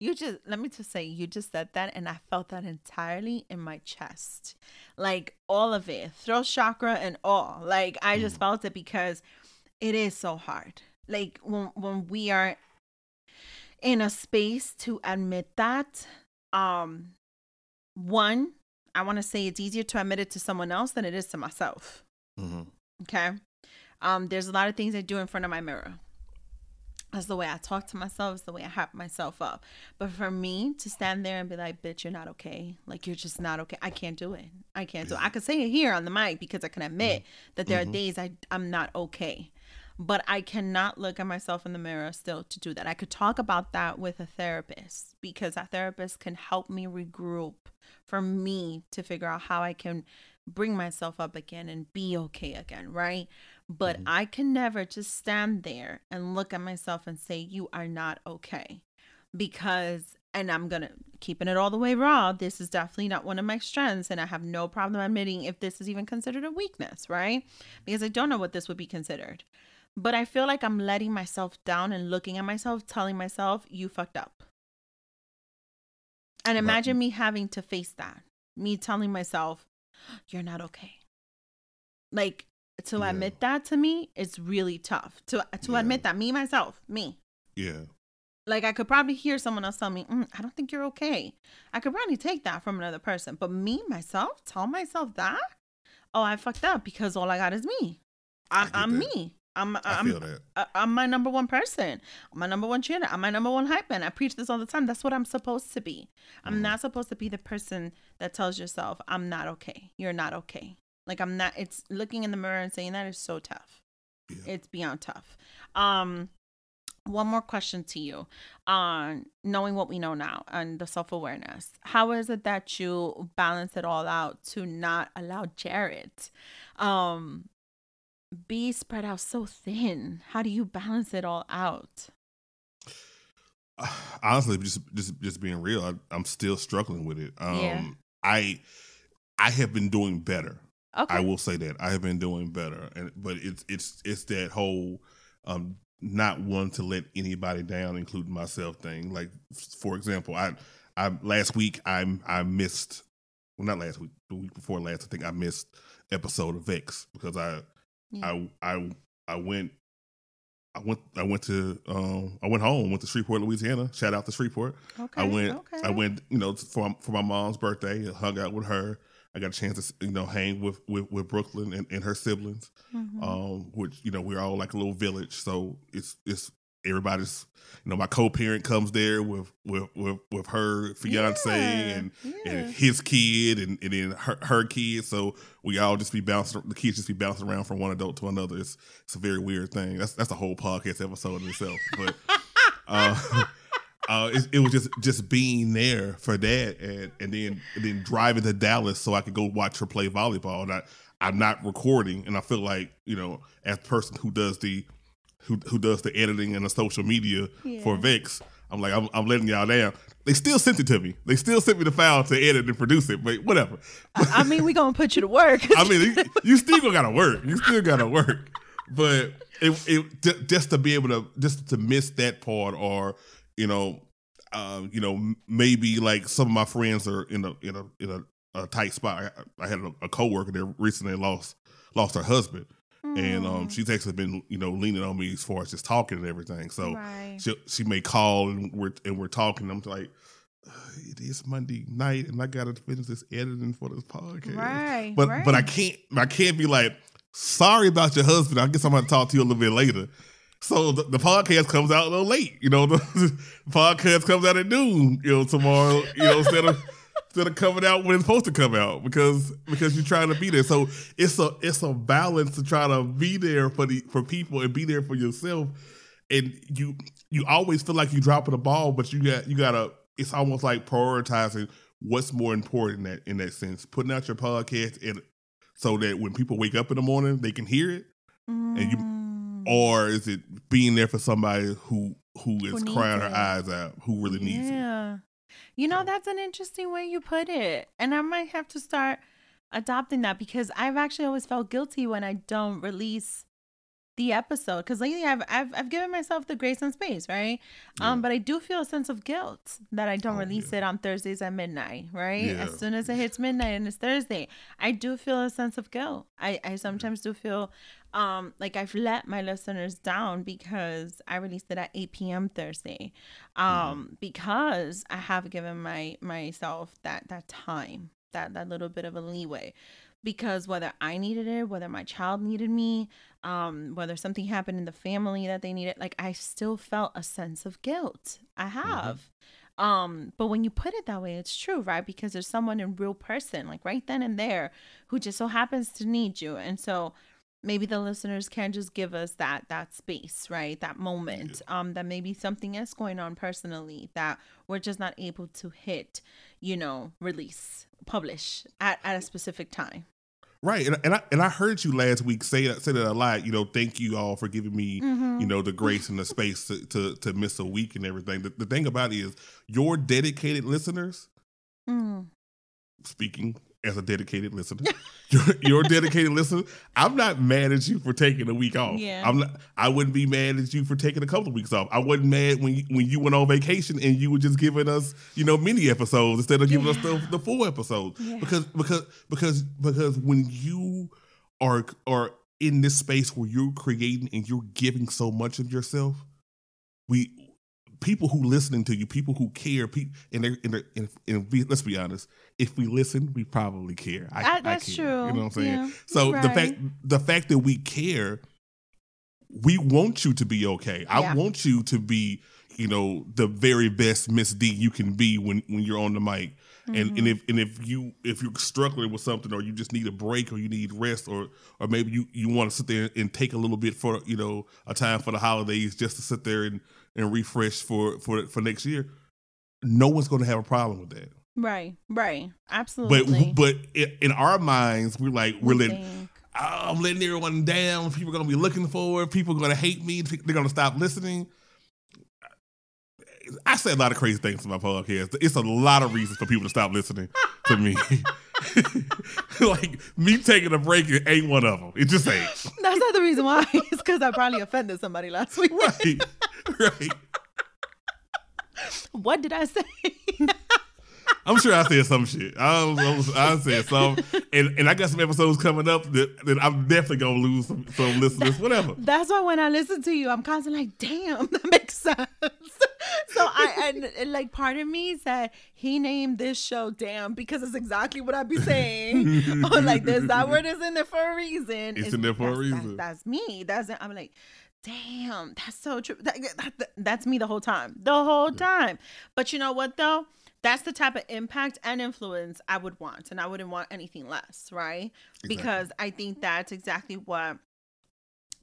S1: You just let me just say you just said that and I felt that entirely in my chest. Like all of it. Throat chakra and all. Like I just
S2: Mm.
S1: felt it because it is so hard. Like when when we are in a space to admit that um one I want to say it's easier to admit it to someone else than it is to myself.
S2: Mhm.
S1: Okay. Um, there's a lot of things I do in front of my mirror. That's the way I talk to myself, it's the way I hype myself up. But for me to stand there and be like, bitch, you're not okay. Like you're just not okay. I can't do it. I can't do it. I could say it here on the mic because I can admit that there are days I, I'm not okay. But I cannot look at myself in the mirror still to do that. I could talk about that with a therapist because that therapist can help me regroup for me to figure out how I can bring myself up again and be okay again, right? But
S2: Mhm.
S1: I can never just stand there and look at myself and say, You are not okay. Because, and I'm going to keeping it all the way raw, this is definitely not one of my strengths. And I have no problem admitting if this is even considered a weakness, right? Because I don't know what this would be considered. But I feel like I'm letting myself down and looking at myself, telling myself, You fucked up. And
S2: Right.
S1: imagine me having to face that, me telling myself, You're not okay. Like, to
S2: Yeah.
S1: admit that to me it's really tough. To to
S2: Yeah.
S1: admit that me myself me.
S2: Yeah,
S1: like i could probably hear someone else tell me mm, i don't think you're okay. I could probably take that from another person but me myself tell myself that? Oh i fucked up because all i got is me. I'm, I'm me i'm
S2: I
S1: i'm
S2: feel that.
S1: I- I'm my number one person. I'm my number one cheerleader. I'm my number one hype man. I preach this all the time. That's what I'm supposed to be. I'm
S2: Mhm.
S1: not supposed to be the person that tells yourself, I'm not okay. You're not okay. Like I'm not it's looking in the mirror and saying that is so tough.
S2: Yeah.
S1: It's beyond tough. Um one more question to you on knowing what we know now and the self-awareness how is it that you balance it all out to not allow jared um be spread out so thin how do you balance it all out
S2: honestly, just just just being real, I, I'm still struggling with it. Um,
S1: Yeah.
S2: I I have been doing better.
S1: okay
S2: I will say that I have been doing better, and but it's it's it's that whole um not one to let anybody down, including myself thing. Like for example, I I last week I I missed well not last week the week before last I think I missed episode of Vex because I
S1: Yeah.
S2: I I I went I went I went to um I went home went to Shreveport Louisiana shout out to Shreveport
S1: okay
S2: I went.
S1: okay.
S2: I went. You know, for for my mom's birthday. Hung out with her. I got a chance to you know hang with with, with Brooklyn and, and her siblings.
S1: Mhm.
S2: Um, which you know we're all like a little village, so it's it's everybody's. You know, my co-parent comes there with with with, with her fiance
S1: Yeah,
S2: and
S1: yeah.
S2: and his kid and, and then her, her kid. So we all just be bouncing. The kids just be bouncing around from one adult to another. It's it's a very weird thing. That's that's a whole podcast episode in itself. But uh, uh, it, it was just just being there for that, and and then and then driving to Dallas so I could go watch her play volleyball. And I I'm not recording, and I feel like you know as a person who does the who who does the editing and the social media for
S1: Yeah.
S2: Vex. I'm like, I'm, I'm letting y'all down. They still sent it to me. They still sent me the file to edit and produce it, but whatever.
S1: I mean, we gonna put you to work.
S2: I mean, you, you still gotta work. You still gotta work. But it, it just to be able to just to miss that part, or you know, uh, you know, maybe like some of my friends are in a in a in a, a tight spot. I, I had a, a coworker that recently lost lost her husband, and um,
S1: Mm,
S2: she's actually been you know leaning on me as far as just talking and everything. So
S1: right.
S2: she she may call and we're and we're talking. I'm like. "Uh, It is Monday night, and I gotta finish this editing for this podcast
S1: right.
S2: but
S1: right.
S2: but I can't I can't be like sorry about your husband. I guess I'm gonna talk to you a little bit later. So the, the podcast comes out a little late. You know, the, podcast comes out at noon. You know, tomorrow. You know, instead of instead of coming out when it's supposed to come out because because you're trying to be there. So it's a it's a balance to try to be there for the for people and be there for yourself. And you you always feel like you're dropping the ball, but you got you gotta. It's almost like prioritizing what's more important in that in that sense. Putting out your podcast and so that when people wake up in the morning, they can hear it, and you-
S1: Mm.
S2: or is it being there for somebody who who is
S1: Who
S2: crying her
S1: it.
S2: eyes out, who really needs it?
S1: Yeah. You know, that's an interesting way you put it. And I might have to start adopting that because I've actually always felt guilty when I don't release the episode because lately I've, I've I've given myself the grace and space, right? Um, but I do feel a sense of guilt that I don't
S2: Oh,
S1: release
S2: yeah.
S1: it on Thursdays at midnight, right?
S2: Yeah.
S1: As soon as it hits midnight and it's Thursday, I do feel a sense of guilt. I
S2: Mm-hmm.
S1: I sometimes do feel um like I've let my listeners down because I released it at 8 p.m. Thursday, um
S2: Mm-hmm.
S1: because I have given my myself that that time that that little bit of a leeway because whether I needed it, whether my child needed me, um, whether something happened in the family that they needed, like I still felt a sense of guilt. I have. Um, but when you put it that way, it's true, right? Because there's someone in real person, like right then and there, who just so happens to need you. And so maybe the listeners can just give us that that space, right? That moment. Um, that maybe something is going on personally that we're just not able to hit, you know, release, publish at, at a specific time.
S2: Right, and, and I and I heard you last week say that say that a lot. You know, thank you all for giving me
S1: Mhm.
S2: you know the grace and the space to, to to miss a week and everything. The, the thing about it is, your dedicated listeners.
S1: Mm.
S2: Speaking as a dedicated listener, your, your dedicated listener. I'm not mad at you for taking a week off.
S1: Yeah.
S2: I'm not. I wouldn't be mad at you for taking a couple of weeks off. I wasn't mad when you, when you went on vacation and you were just giving us you know mini episodes instead of giving us the, the full episode
S1: Yeah.
S2: because because because because when you are are in this space where you're creating and you're giving so much of yourself, we people who listening to you, people who care, people and they're and, they're, and, and be, let's be honest, if we listen, we probably care. I, I
S1: that's
S2: care,
S1: true.
S2: You know what I'm saying?
S1: Yeah,
S2: so
S1: you're
S2: the fact the fact that we care, we want you to be okay. I
S1: Yeah.
S2: want you to be, you know, the very best Miss D you can be when when you're on the mic. And
S1: Mm-hmm.
S2: and if and if you if you're struggling with something or you just need a break or you need rest or or maybe you you want to sit there and take a little bit for you know a time for the holidays just to sit there and and refresh for for for next year, no one's going to have a problem with that.
S1: Right, right. Absolutely.
S2: but but in our minds, we're like we're letting oh, I'm letting everyone down. People are gonna be looking for it. People are gonna hate me. They're gonna stop listening. I say a lot of crazy things in my podcast. It's a lot of reasons for people to stop listening to me. like me taking a break it ain't one of them. It just ain't.
S1: That's not the reason why. It's because I probably offended somebody last week.
S2: Right. Right.
S1: What did I say?
S2: I'm sure I said some shit. I was, I said some, and, and I got some episodes coming up that, that I'm definitely gonna lose some, some listeners. Whatever.
S1: That's why when I listen to you, I'm constantly like, damn, that makes sense. so I and, like part of me said he named this show damn because it's exactly what I'd be saying. or like this that word is in there for a reason.
S2: It's in there for a reason.
S1: That's, that's me. That's I'm like, damn, that's so true. That, that- that- that's me the whole time. The whole time. But you know what though? That's the type of impact and influence I would want, and I wouldn't want anything less, right?
S2: Exactly.
S1: Because I think that's exactly what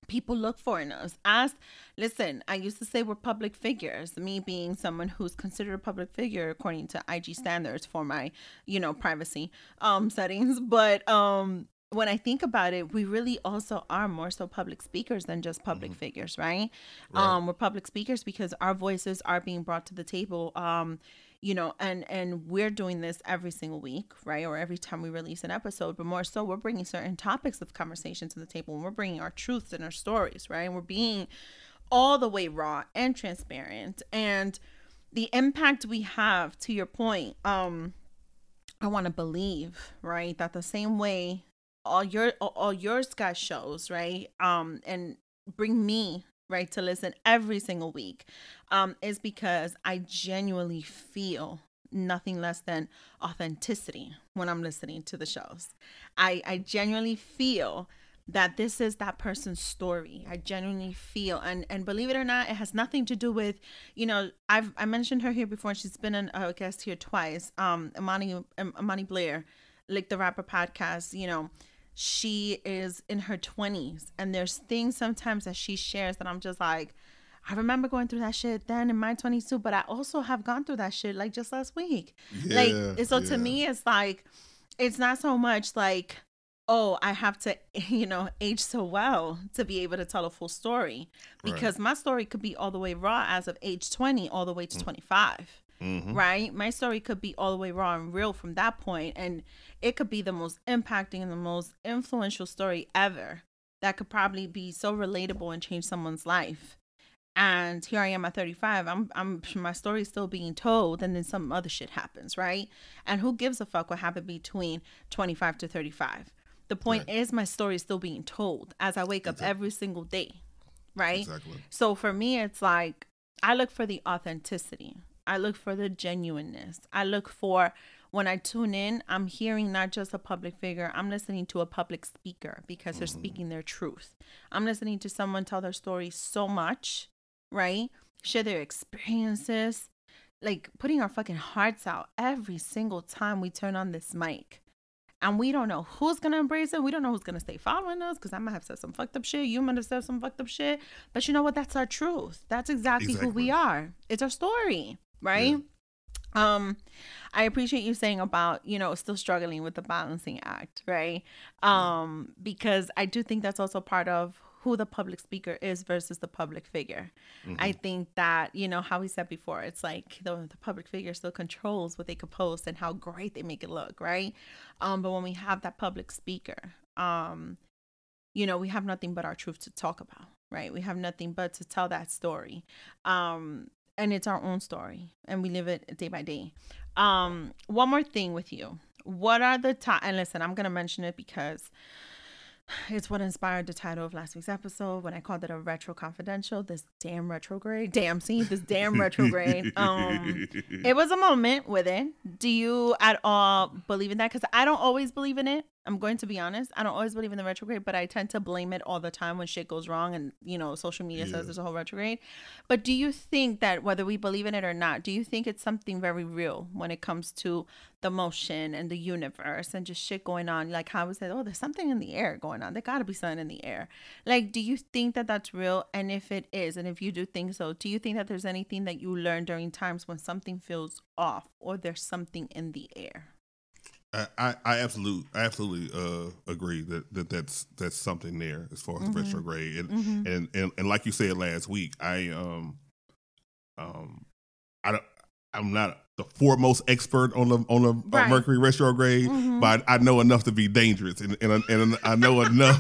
S1: people look for in us. As listen, I used to say we're public figures. Me being someone who's considered a public figure according to IG standards for my, you know, privacy um settings. But um when I think about it, we really also are more so public speakers than just public
S2: Mm-hmm.
S1: figures, right?
S2: Right.
S1: Um, we're public speakers because our voices are being brought to the table. Um, you know, and and we're doing this every single week, right? Or every time we release an episode, but more so, we're bringing certain topics of conversation to the table, and we're bringing our truths and our stories, right? And we're being all the way raw and transparent, and the impact we have. To your point, um, I want to believe, right, that the same way all your all- yours got shows, right, um, and bring me right to listen every single week, um, is because I genuinely feel nothing less than authenticity when I'm listening to the shows. I I genuinely feel that this is that person's story. I genuinely feel and and believe it or not, it has nothing to do with, you know, I've I mentioned her here before. She's been an, a guest here twice. Um, Amani um, Amani Blair, like the rapper podcast. You know, she is in her twenties, and there's things sometimes that she shares that I'm just like. I remember going through that shit then in my 20s too, but I also have gone through that shit like just last week.
S2: Yeah,
S1: like, so
S2: yeah.
S1: to me, it's like, it's not so much like, oh, I have to, you know, age so well to be able to tell a full story.
S2: Right.
S1: Because my story could be all the way raw as of age 20 all the way to 25.
S2: Mhm.
S1: Right? My story could be all the way raw and real from that point, And it could be the most impacting and the most influential story ever that could probably be so relatable and change someone's life. And here I am at 35. I'm I'm my story's still being told and then some other shit happens, right? And who gives a fuck what happened between 25 to 35? The point is my story is still being told as I wake up every single day, right?
S2: Exactly.
S1: So for me, it's like I look for the authenticity. I look for the genuineness. I look for when I tune in, I'm hearing not just a public figure, I'm listening to a public speaker because they're mm. speaking their truth. I'm listening to someone tell their story so much, right? Share their experiences, like putting our fucking hearts out every single time we turn on this mic. And we don't know who's gonna embrace it. We don't know who's gonna stay following us because I might have said some fucked up shit. You might have said some fucked up shit. But you know what? That's our truth. That's exactly, who we are. It's our story, right? Um, I appreciate you saying about, you know, still struggling with the balancing act, right? Um, because I do think that's also part of who the public speaker is versus the public figure. I think that, you know, how we said before, it's like the, the public figure still controls what they could post and how great they make it look, right? Um, but when we have that public speaker, um, you know, we have nothing but our truth to talk about, right? We have nothing but to tell that story. Um, and it's our own story and we live it day by day. Um, one more thing with you. What are the top and listen, I'm gonna mention it because it's what inspired the title of last week's episode when I called it a retro confidential. This damn retrograde. Damn, see, this damn retrograde. Um it was a moment with it. Do you at all believe in that? Because I don't always believe in it. I'm going to be honest. I don't always believe in the retrograde, but I tend to blame it all the time when shit goes wrong and, you know, social media
S2: Yeah.
S1: says there's a whole retrograde. But do you think that whether we believe in it or not, do you think it's something very real when it comes to the motion and the universe and just shit going on? Like how we said, oh, there's something in the air going on. There got to be something in the air. Like, do you think that that's real? And if it is, and if you do think so, do you think that there's anything that you learn during times when something feels off or there's something in the air?
S2: I, I, I absolutely I absolutely uh, agree that, that that's that's something there as far as
S1: Mhm.
S2: retrograde and,
S1: Mm-hmm.
S2: and and and like you said last week I um um I don't I'm not the foremost expert on the on the uh, Mercury retrograde
S1: Mhm.
S2: but I, I know enough to be dangerous and and, and I know enough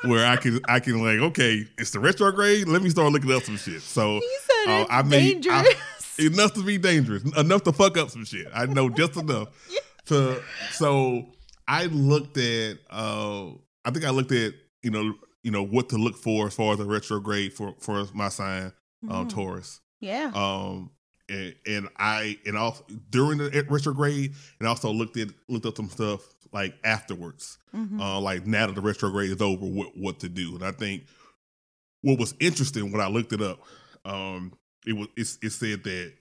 S2: where I can I can like okay it's the retrograde let me start looking up some shit so uh, I
S1: dangerous.
S2: enough to be dangerous, enough to fuck up some shit. I know just enough to. So I looked at. uh I think I looked at you know you know what to look for as far as a retrograde for for my sign, um,
S1: Mhm.
S2: Taurus.
S1: yeah.
S2: Um, and, and I and also during the retrograde, and also looked at looked up some stuff like afterwards
S1: Mhm.
S2: uh, like now that the retrograde is over, what what to do. And I think what was interesting when I looked it up, um, it was it, it said that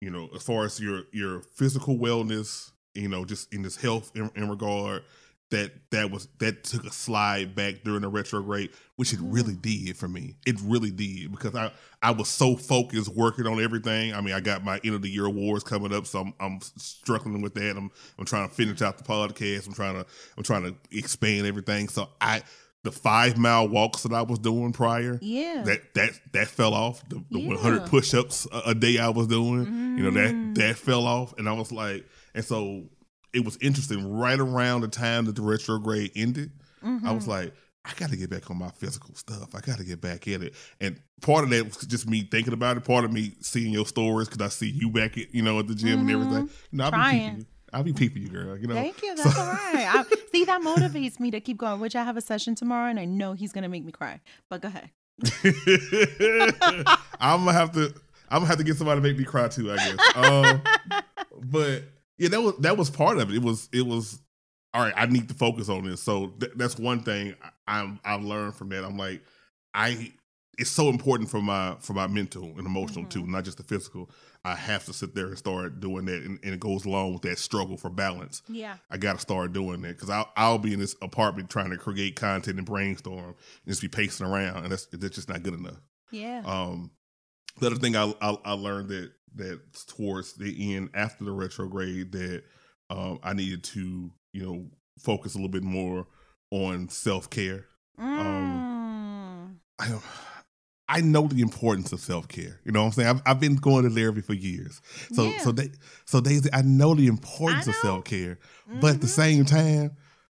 S2: you know as far as your your physical wellness, you know, just in this health in, in regard that that was that took a slide back during the retrograde, which it really did for me. It really did because I I was so focused working on everything. I mean, I got my end of the year awards coming up, so I'm, I'm struggling with that. I'm I'm trying to finish out the podcast. I'm trying to I'm trying to expand everything. So I the five mile walks that I was doing prior,
S1: Yeah.
S2: that that that fell off. The, the
S1: Yeah.
S2: 100 push ups a, a day I was doing, you know that
S1: Mm.
S2: that fell off, and I was like, and so it was interesting. Right around the time that the retrograde ended, I was
S1: Mhm.
S2: like, I got to get back on my physical stuff. I got to get back at it. And part of that was just me thinking about it. Part of me seeing your stories because I see you back at you know at the gym and everything. Know, I'll be
S1: Mm-hmm. Trying.
S2: peeping you. I'll be peeping you, girl. You know.
S1: Thank you.
S2: So-
S1: That's all right. I, see, that motivates me to keep going. Which I have a session tomorrow, and I know he's gonna make me cry. But go ahead.
S2: I'm gonna have to. I'm gonna have to get somebody to make me cry too. I guess. Um, but yeah, that was that was part of it. It was it was all right. I need to focus on this. So th- that's one thing I, I'm I've learned from that. I'm like I. It's so important for my for my mental and emotional too, not just the physical. I have to sit there and start doing that, and, and it goes along with that struggle for balance.
S1: Yeah.
S2: I got to start doing that because I'll, I'll be in this apartment trying to create content and brainstorm and just be pacing around, and that's that's just not good enough.
S1: Yeah.
S2: Um, the other thing I, I I learned that that towards the end after the retrograde that um, I needed to you know focus a little bit more on self care.
S1: Mm.
S2: I I know the importance of self care. You know what I'm saying? I've, I've been going to therapy for years, so
S1: Yeah.
S2: so they so Daisy, I know the importance
S1: I
S2: of self care, but at the
S1: Mhm.
S2: same time.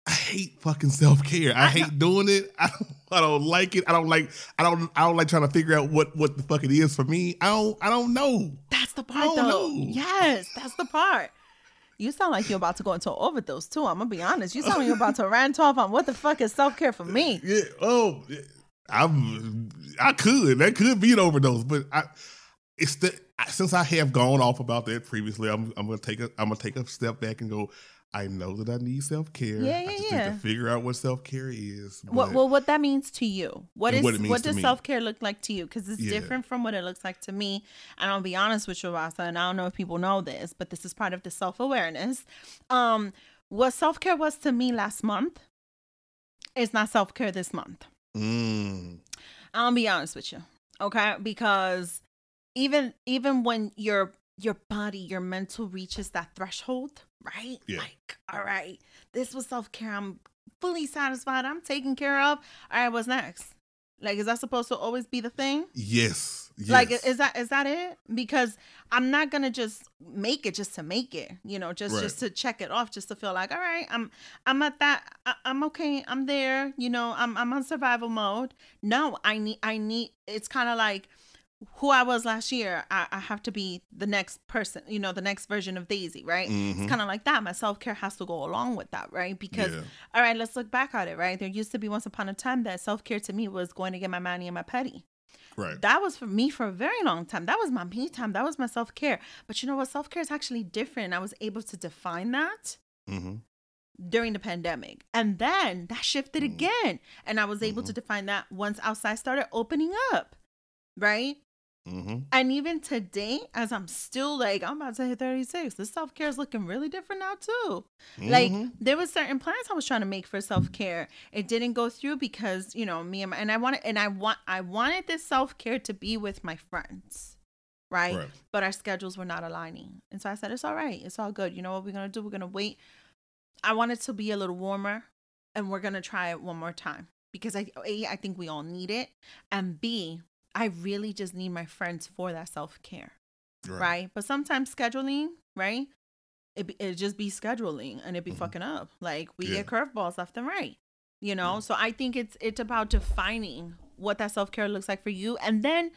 S2: I hate fucking self care. I,
S1: I
S2: hate doing it. I don't, I don't like it. I don't like. I don't. I don't like trying to figure out what what the fuck it is for me. I don't. I don't know.
S1: That's the part, though.
S2: know.
S1: Yes, that's the part. You sound like you're about to go into an overdose too. I'm gonna be honest. You sound like you're about to rant off on what the fuck is self care for me.
S2: Yeah. Oh, I'm. I could. That could be an overdose, but I. It's the since I have gone off about that previously. I'm. I'm gonna take a. I'm gonna take a step back and go. I know that I need self care.
S1: Yeah,
S2: I
S1: yeah,
S2: just
S1: yeah.
S2: need to figure out what self care is.
S1: What well, what that means to you? What is
S2: what
S1: what,
S2: it means to
S1: does self care look like to you? Because it's
S2: Yeah.
S1: different from what it looks like to me. And I'll be honest with you, Rasa, and I don't know if people know this, but this is part of the self awareness. Um, what self care was to me last month is not self care this month.
S2: Mm,
S1: I'll be honest with you, okay? Because even even when your your body, your mental reaches that threshold, right?
S2: Yeah.
S1: Like, all right, this was self care. I'm fully satisfied. I'm taken care of. All right, what's next? Like, is that supposed to always be the thing?
S2: yes. Yes.
S1: Like, is that is that it? Because I'm not gonna just make it just to make it, you know, just
S2: Right.
S1: just to check it off, just to feel like, all right, I'm I'm at that, I, I'm okay, I'm there, you know, I'm I'm on survival mode. No, I need I need. It's kind of like who I was last year. I, I have to be the next person, you know, the next version of Daisy, right?
S2: Mhm.
S1: It's kind of like that. My self care has to go along with that, right? Because
S2: Yeah.
S1: all right, let's look back at it, right? There used to be once upon a time that self care to me was going to get my money and my petty
S2: Right.
S1: that was for me for a very long time. That was my me time. That was my self care. But you know what? Self care is actually different. I was able to define that
S2: hmm
S1: during the pandemic. And then that shifted
S2: Mm.
S1: again. And I was able to define that once outside started opening up. Right.
S2: Hmm
S1: And even today, as I'm still like, I'm about to hit 36, the self care is looking really different now, too. Like
S2: Mm-hmm.
S1: there was certain plans I was trying to make for self care. It didn't go through because you know me and my, and I wanted and I want I wanted this self care to be with my friends, right?
S2: Right.
S1: But our schedules were not aligning, and so I said it's all right, it's all good. You know what we're gonna do? We're gonna wait. I want it to be a little warmer, and we're gonna try it one more time because I a I think we all need it, and b I really just need my friends for that self care right. But sometimes scheduling, right? It be, it just be scheduling and it be
S2: Mhm.
S1: fucking up. Like we
S2: Yeah.
S1: get curveballs left and right, you know.
S2: Yeah.
S1: So I think it's it's about defining what that self care looks like for you, and then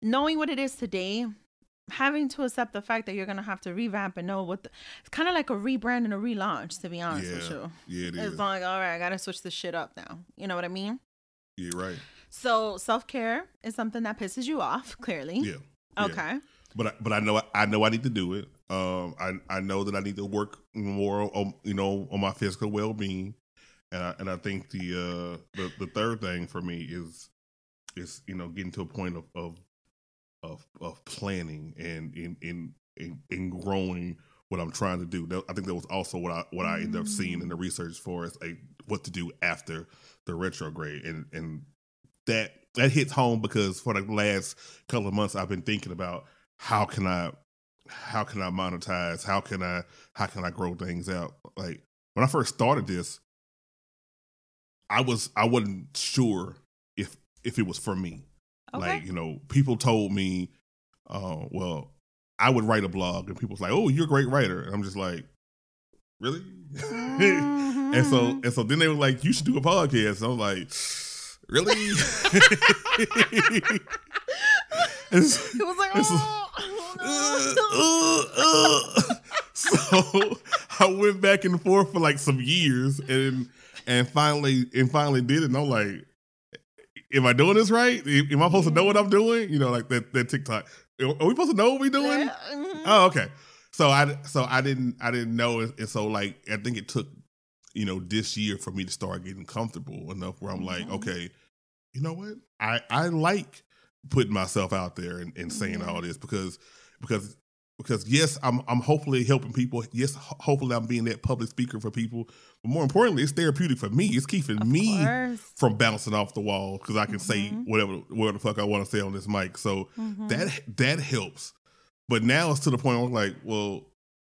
S1: knowing what it is today, having to accept the fact that you're gonna have to revamp and know what the, it's kind of like a rebrand and a relaunch. To be honest with
S2: Yeah.
S1: you,
S2: Yeah, it
S1: it's
S2: is.
S1: like all right, I gotta switch this shit up now. You know what I mean?
S2: Yeah, right.
S1: So self care is something that pisses you off, clearly.
S2: Yeah. yeah.
S1: Okay.
S2: But I, but I know I know I need to do it. Um, I I know that I need to work more on you know on my physical well being, and I and I think the uh the the third thing for me is is you know getting to a point of of of, of planning and in in in, in growing what I'm trying to do. That- I think that was also what I what I ended up seeing in the research for as a what to do after the retrograde, and and that that hits home because for the last couple of months I've been thinking about how can I how can I monetize? How can I how can I grow things out? Like when I first started this, I was I wasn't sure if if it was for me.
S1: Okay.
S2: Like, you know, people told me, uh, well, I would write a blog and people was like, Oh, you're a great writer. And I'm just like, Really? and so
S1: Mhm.
S2: and so then they were like, You should do a podcast. And I'm like, Really? So-
S1: It was like,
S2: It's-
S1: oh,
S2: uh, uh, uh. so I went back and forth for like some years and and finally and finally did it and I'm like am I doing this right? Am I supposed to know what I'm doing? You know, like that that TikTok. Are we supposed to know what we're doing?
S1: Yeah, mhm.
S2: Oh, okay. So I so I didn't I didn't know and so like I think it took you know this year for me to start getting comfortable enough where I'm like
S1: Mhm.
S2: okay, you know what I I like putting myself out there and, and saying
S1: Yeah.
S2: all this because because because yes I'm I'm hopefully helping people yes ho- hopefully I'm being that public speaker for people but more importantly it's therapeutic for me it's keeping
S1: Of
S2: me
S1: course.
S2: from bouncing off the wall because I can say
S1: Mhm.
S2: whatever whatever the fuck I want to say on this mic so
S1: Mhm.
S2: that that helps. But now it's to the point where I'm like, well,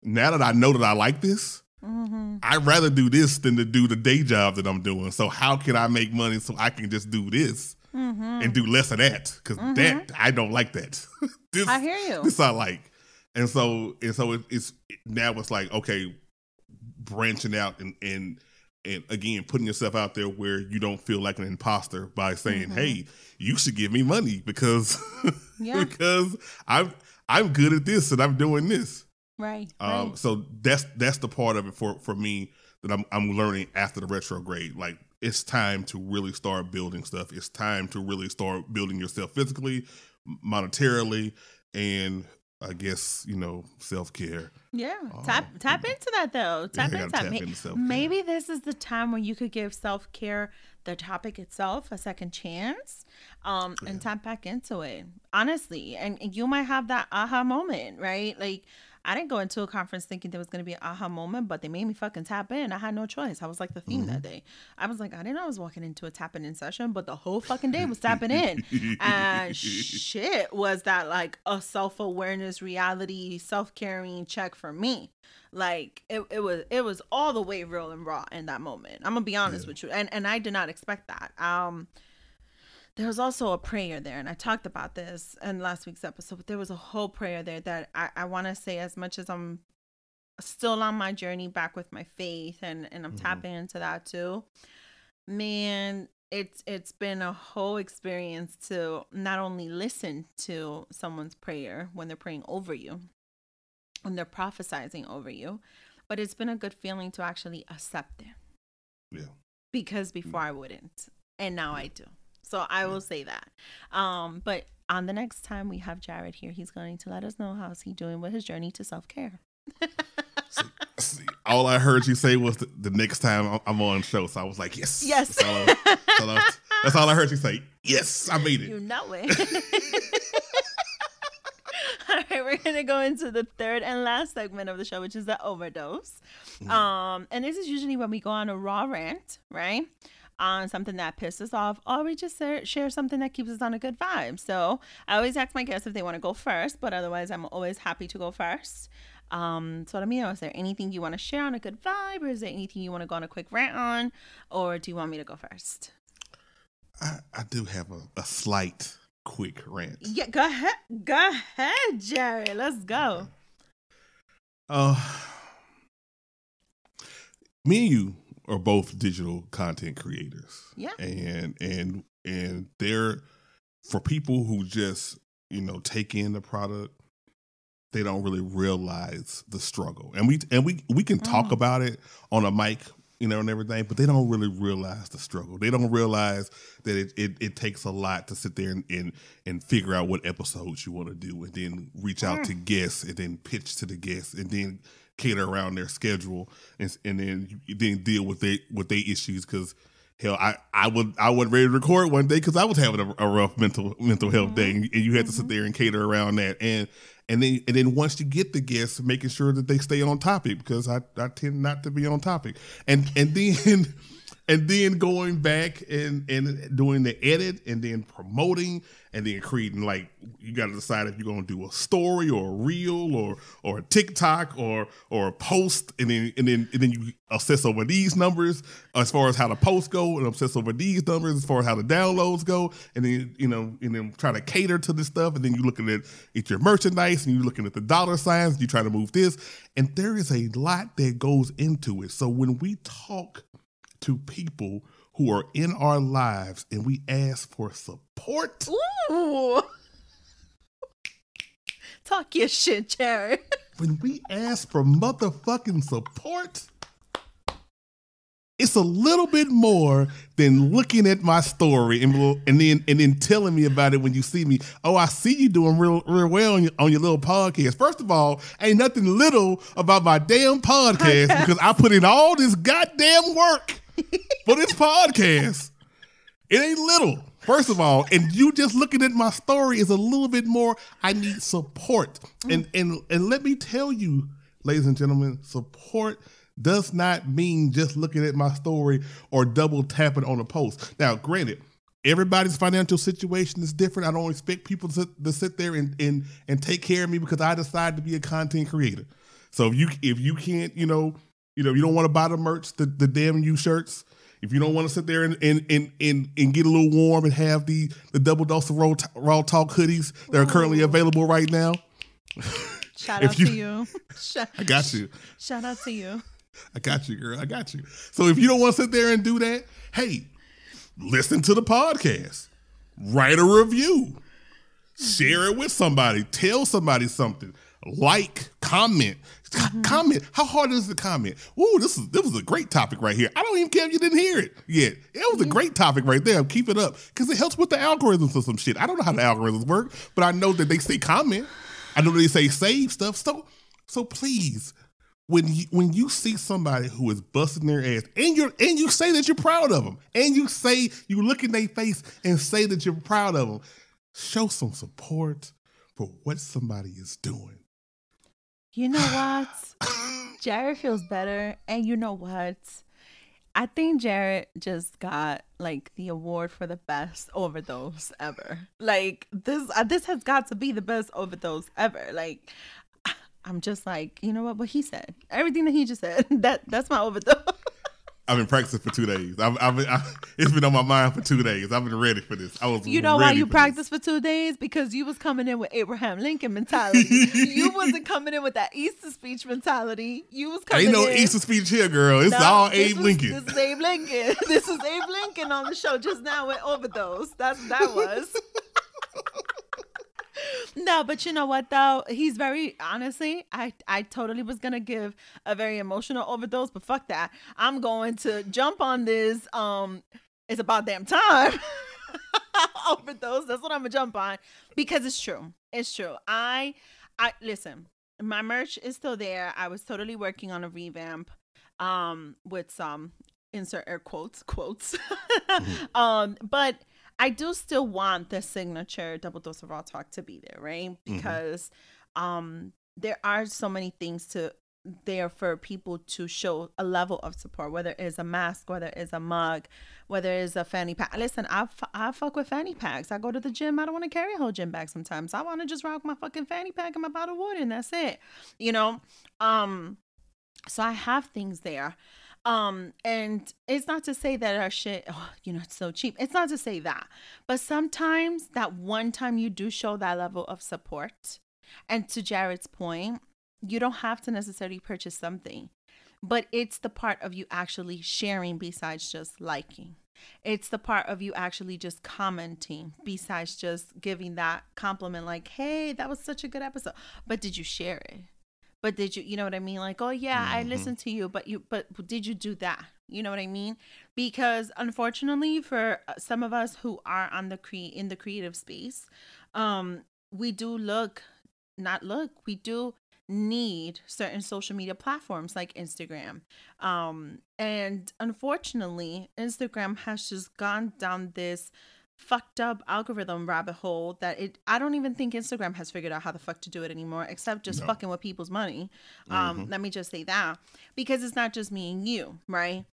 S2: now that I know that I like this,
S1: Mhm.
S2: I'd rather do this than to do the day job that I'm doing. So how can I make money so I can just do this
S1: Mhm.
S2: and do less of that? Because
S1: Mhm.
S2: that I don't like that. this
S1: I hear you.
S2: this I like. And so and so it, it's now it's like okay, branching out and and and again putting yourself out there where you don't feel like an imposter by saying,
S1: Mhm.
S2: "Hey, you should give me money because
S1: Yeah.
S2: because I'm I'm good at this and I'm doing this."
S1: Right.
S2: Um,
S1: right.
S2: so that's that's the part of it for for me that I'm I'm learning after the retrograde. Like it's time to really start building stuff. It's time to really start building yourself physically, monetarily, and I guess you know self care.
S1: Yeah.
S2: Oh,
S1: tap tap into that though. Tap that.
S2: tap
S1: May-
S2: into self-care.
S1: Maybe this is the time where you could give self care, the topic itself, a second chance, um, and tap back into it. Honestly, and, and you might have that aha moment, right? Like. I didn't go into a conference thinking there was going to be an aha moment, but they made me fucking tap in. I had no choice. I was like the theme that
S2: Mm-hmm.
S1: day. I was like, I didn't know I was walking into a tapping in session, but the whole fucking day was tapping in. and shit was that like a self-awareness reality self-caring check for me like it, it was it was all the way real and raw in that moment i'm gonna be honest
S2: Yeah.
S1: with you and and i did not expect that um there was also a prayer there and i talked about this in last week's episode but there was a whole prayer there that i, I want to say as much as i'm still on my journey back with my faith and and i'm
S2: Mhm.
S1: tapping into that too man it's it's been a whole experience to not only listen to someone's prayer when they're praying over you when they're prophesizing over you but it's been a good feeling to actually accept it
S2: yeah.
S1: because before I wouldn't and now I do. So I will say that. Um but on the next time we have Jared here, he's going to let us know how's he doing with his journey to self-care.
S2: See, all I heard you say was the, the next time I'm- on show, so I was like, yes,
S1: Yes.
S2: That's all I, that's all I- that's all I heard you say. Yes, I made it.
S1: You know it. All right, we're gonna go into the third and last segment of the show, which is the overdose.
S2: Mhm.
S1: Um, and this is usually when we go on a raw rant, right? On something that pisses us off, or we just share, share something that keeps us on a good vibe. So I always ask my guests if they want to go first, but otherwise, I'm always happy to go first. Um, so let me know: is there anything you want to share on a good vibe, or is there anything you want to go on a quick rant on, or do you want me to go first?
S2: I, I do have a, a slight quick rant.
S1: Yeah, go ahead. Go ahead, Jerry. Let's go.
S2: Uh, me and you are both digital content creators.
S1: Yeah.
S2: And and and they're for people who just, you know, take in the product, they don't really realize the struggle. And we and we we can talk
S1: Mm.
S2: about it on a mic, you know, and everything, but they don't really realize the struggle. They don't realize that it it, it takes a lot to sit there and, and and figure out what episodes you want to do and then reach out
S1: Mm.
S2: to guests and then pitch to the guests and then cater around their schedule and and then you then deal with they with their issues because hell I I would I wasn't ready to record one day because I was having a, a rough mental mental health
S1: Mhm.
S2: day and you had to sit
S1: Mhm.
S2: there and cater around that and and then and then once you get the guests, making sure that they stay on topic because I, I tend not to be on topic, and and then and then going back and and doing the edit and then promoting and then creating like you got to decide if you're going to do a story or a reel or or a TikTok or or a post and then and then and then you obsess over these numbers as far as how the posts go and obsess over these numbers as far as how the downloads go. And then you know and then try to cater to this stuff. And then you're looking at, at your merchandise and you're looking at the dollar signs you try to move this. And there is a lot that goes into it. So when we talk to people who are in our lives and we ask for support.
S1: Ooh. Talk your shit, Jared.
S2: when we ask for motherfucking support, it's a little bit more than looking at my story and and then and then telling me about it when you see me. Oh, I see you doing real real well on your, on your little podcast. First of all, ain't nothing little about my damn podcast because I put in all this goddamn work for this podcast. It ain't little. First of all, and you just looking at my story is a little bit more. I need support, mm. and and and let me tell you, ladies and gentlemen, support does not mean just looking at my story or double tapping on a post. Now, granted, everybody's financial situation is different. I don't expect people to, to sit there and, and and take care of me because I decided to be a content creator. So if you if you can't, you know, you know, you don't want to buy the merch, the, the damn you shirts. If you don't want to sit there and and, and and and get a little warm and have the the double dose of raw, raw talk hoodies that are currently available right now.
S1: Shout out you, to you.
S2: I got you.
S1: Shout out to you.
S2: I got you, girl. I got you. So if you don't want to sit there and do that, hey, listen to the podcast, write a review, share it with somebody, tell somebody something, like, comment. Mm-hmm. Comment. How hard is the comment? Ooh, this is this was a great topic right here. I don't even care if you didn't hear it yet. It was a great topic right there. Keep it up because it helps with the algorithms or some shit. I don't know how the algorithms work, but I know that they say comment. I know they say save stuff. So so please when you, when you see somebody who is busting their ass and you and you say that you're proud of them and you say you look in their face and say that you're proud of them, show some support for what somebody is doing.
S1: You know what? Jared feels better, and you know what? I think Jared just got like the award for the best overdose ever. Like this, uh, this has got to be the best overdose ever. Like I'm just like, you know what? What he said, everything that he just said, that that's my overdose.
S2: I've been practicing for two days. I've, I've, been, I, it's been on my mind for two days. I've been ready for this. I was.
S1: You know why you practiced for two days? Because you was coming in with Abraham Lincoln mentality. you wasn't coming in with that Easter speech mentality. You was coming. In.
S2: Ain't no
S1: in,
S2: Easter speech here, girl. It's no, all Abe
S1: was,
S2: Lincoln.
S1: This is Abe Lincoln. this is Abe Lincoln on the show just now with overdose. That's that was no, but you know what though? He's very honestly, I I totally was gonna give a very emotional overdose, but fuck that. I'm going to jump on this. Um, it's about damn time. overdose. That's what I'm gonna jump on because it's true. It's true. I I listen. My merch is still there. I was totally working on a revamp um with some insert air quotes quotes mm-hmm. um but I do still want the signature double dose of raw talk to be there, right? Mm-hmm. Because mm-hmm. um there are so many things to there for people to show a level of support, whether it's a mask, whether it's a mug, whether it's a fanny pack. Listen, I, f- I fuck with fanny packs. I go to the gym. I don't want to carry a whole gym bag sometimes. I want to just rock my fucking fanny pack and my bottle of water, and that's it. You know, um, so I have things there. Um, and it's not to say that our shit, oh, you know, it's so cheap. It's not to say that. But sometimes that one time you do show that level of support. And to Jared's point, you don't have to necessarily purchase something, but it's the part of you actually sharing besides just liking. It's the part of you actually just commenting besides just giving that compliment, like, hey, that was such a good episode. But did you share it? But did you you know what i mean like oh yeah mm-hmm. i listened to you but you but did you do that you know what i mean because unfortunately for uh, some of us who are on the cre in the creative space um we do look not look we do need certain social media platforms like Instagram. Um, and unfortunately, Instagram has just gone down this fucked up algorithm rabbit hole that it I don't even think Instagram has figured out how the fuck to do it anymore except just
S2: No.
S1: fucking with people's money. Um let me just say that because it's not just me and you, right?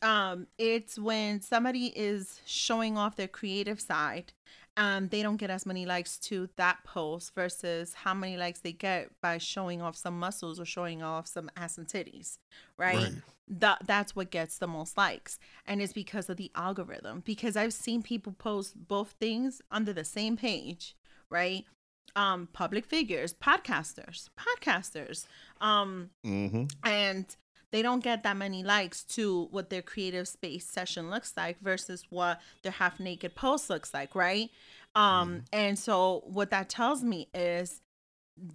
S1: Um it's when somebody is showing off their creative side um they don't get as many likes to that post versus how many likes they get by showing off some muscles or showing off some ass and titties, right?
S2: Right.
S1: that that's what gets the most likes and it's because of the algorithm because i've seen people post both things under the same page right um public figures podcasters podcasters um
S2: Mm-hmm.
S1: and they don't get that many likes to what their creative space session looks like versus what their half naked post looks like right? Um and so what that tells me is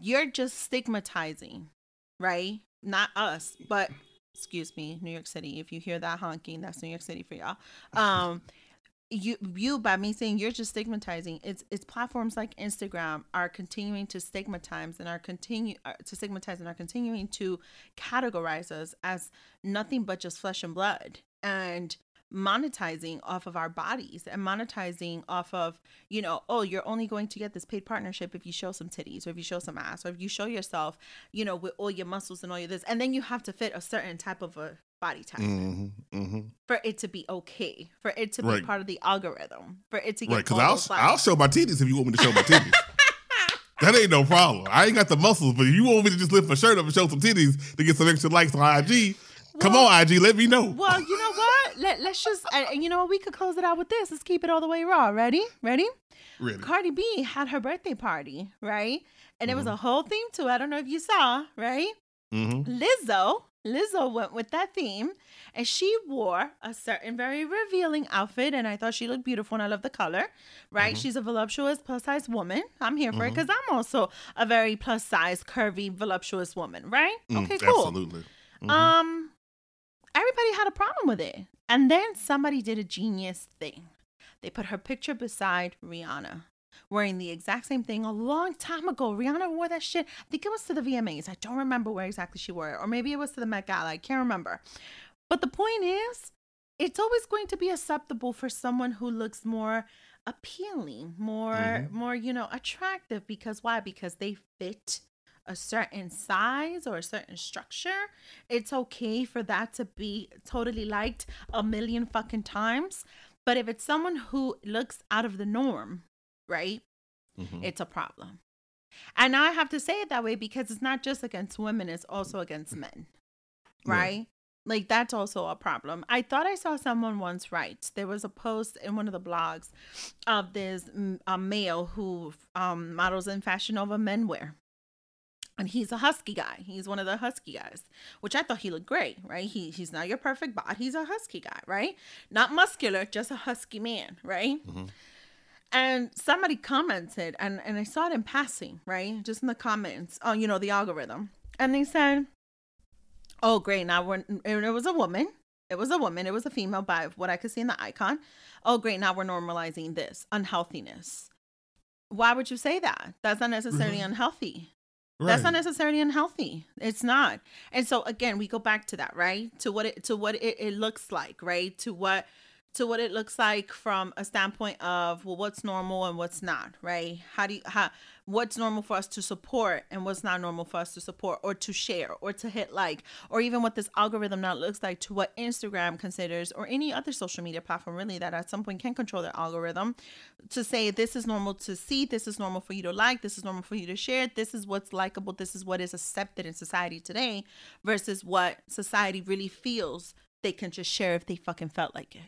S1: you're just stigmatizing right? Not us but excuse me new york city. If you hear that honking that's new york city for y'all. Um you you by me saying you're just stigmatizing it's it's platforms like instagram are continuing to stigmatize and are continue uh, to stigmatize and are continuing to categorize us as nothing but just flesh and blood and monetizing off of our bodies and monetizing off of you know oh you're only going to get this paid partnership if you show some titties or if you show some ass or if you show yourself you know with all your muscles and all your this and then you have to fit a certain type of a body type
S2: Mm-hmm. Mm-hmm.
S1: for it to be okay, for it to be
S2: Right.
S1: part of the algorithm, for it to get
S2: Right, because I'll
S1: those.
S2: I'll show my titties if you want me to show my titties. that ain't no problem. I ain't got the muscles, but if you want me to just lift my shirt up and show some titties to get some extra likes on IG, come on IG, let me know.
S1: Well, you know what? Let, let's just, and, and you know what? We could close it out with this. Let's keep it all the way raw. Ready? Ready?
S2: Ready?
S1: Cardi B had her birthday party, right? And it was
S2: Mhm.
S1: a whole theme to it. I don't know if you saw, right?
S2: Mm-hmm.
S1: Lizzo, Lizzo went with that theme and she wore a certain very revealing outfit and I thought she looked beautiful and I love the color, right?
S2: Mhm.
S1: She's a voluptuous plus size woman. I'm here for it
S2: Mhm.
S1: because I'm also a very plus size, curvy, voluptuous woman, right?
S2: Mm,
S1: okay, cool.
S2: Absolutely. Mhm.
S1: Um, everybody had a problem with it. And then somebody did a genius thing. They put her picture beside Rihanna, wearing the exact same thing a long time ago. Rihanna wore that shit. I think it was to the VMAs. I don't remember where exactly she wore it. Or maybe it was to the Met Gala. I can't remember. But the point is, it's always going to be acceptable for someone who looks more appealing, more
S2: Mhm.
S1: more, you know, attractive because why? Because they fit a certain size or a certain structure. It's okay for that to be totally liked a million fucking times. But if it's someone who looks out of the norm, right?
S2: Mhm.
S1: It's a problem. And now I have to say it that way because it's not just against women, it's also against men.
S2: Right.
S1: Right? Like that's also a problem. I thought I saw someone once write. There was a post in one of the blogs of this a male who um, models in Fashion Nova menwear. And he's a husky guy. He's one of the husky guys, which I thought he looked great, right? He he's not your perfect bod. He's a husky guy, right? Not muscular, just a husky man, right?
S2: Mhm.
S1: And somebody commented, and and I saw it in passing, right? Just in the comments on you know the algorithm, and they said, "Oh, great! Now we're and it was a woman. It was a woman. It was a female by what I could see in the icon. Oh, great! Now we're normalizing this unhealthiness. Why would you say that? That's not necessarily
S2: Mhm.
S1: unhealthy.
S2: Right.
S1: That's not necessarily unhealthy. It's not. And so again, we go back to that, right? To what it to what it, it looks like, right? To what to what it looks like from a standpoint of well what's normal and what's not, right? How do you how what's normal for us to support and what's not normal for us to support or to share or to hit like or even what this algorithm now looks like to what Instagram considers or any other social media platform really that at some point can control their algorithm to say this is normal to see, this is normal for you to like, this is normal for you to share, this is what's likable, this is what is accepted in society today versus what society really feels they can just share if they fucking felt like it.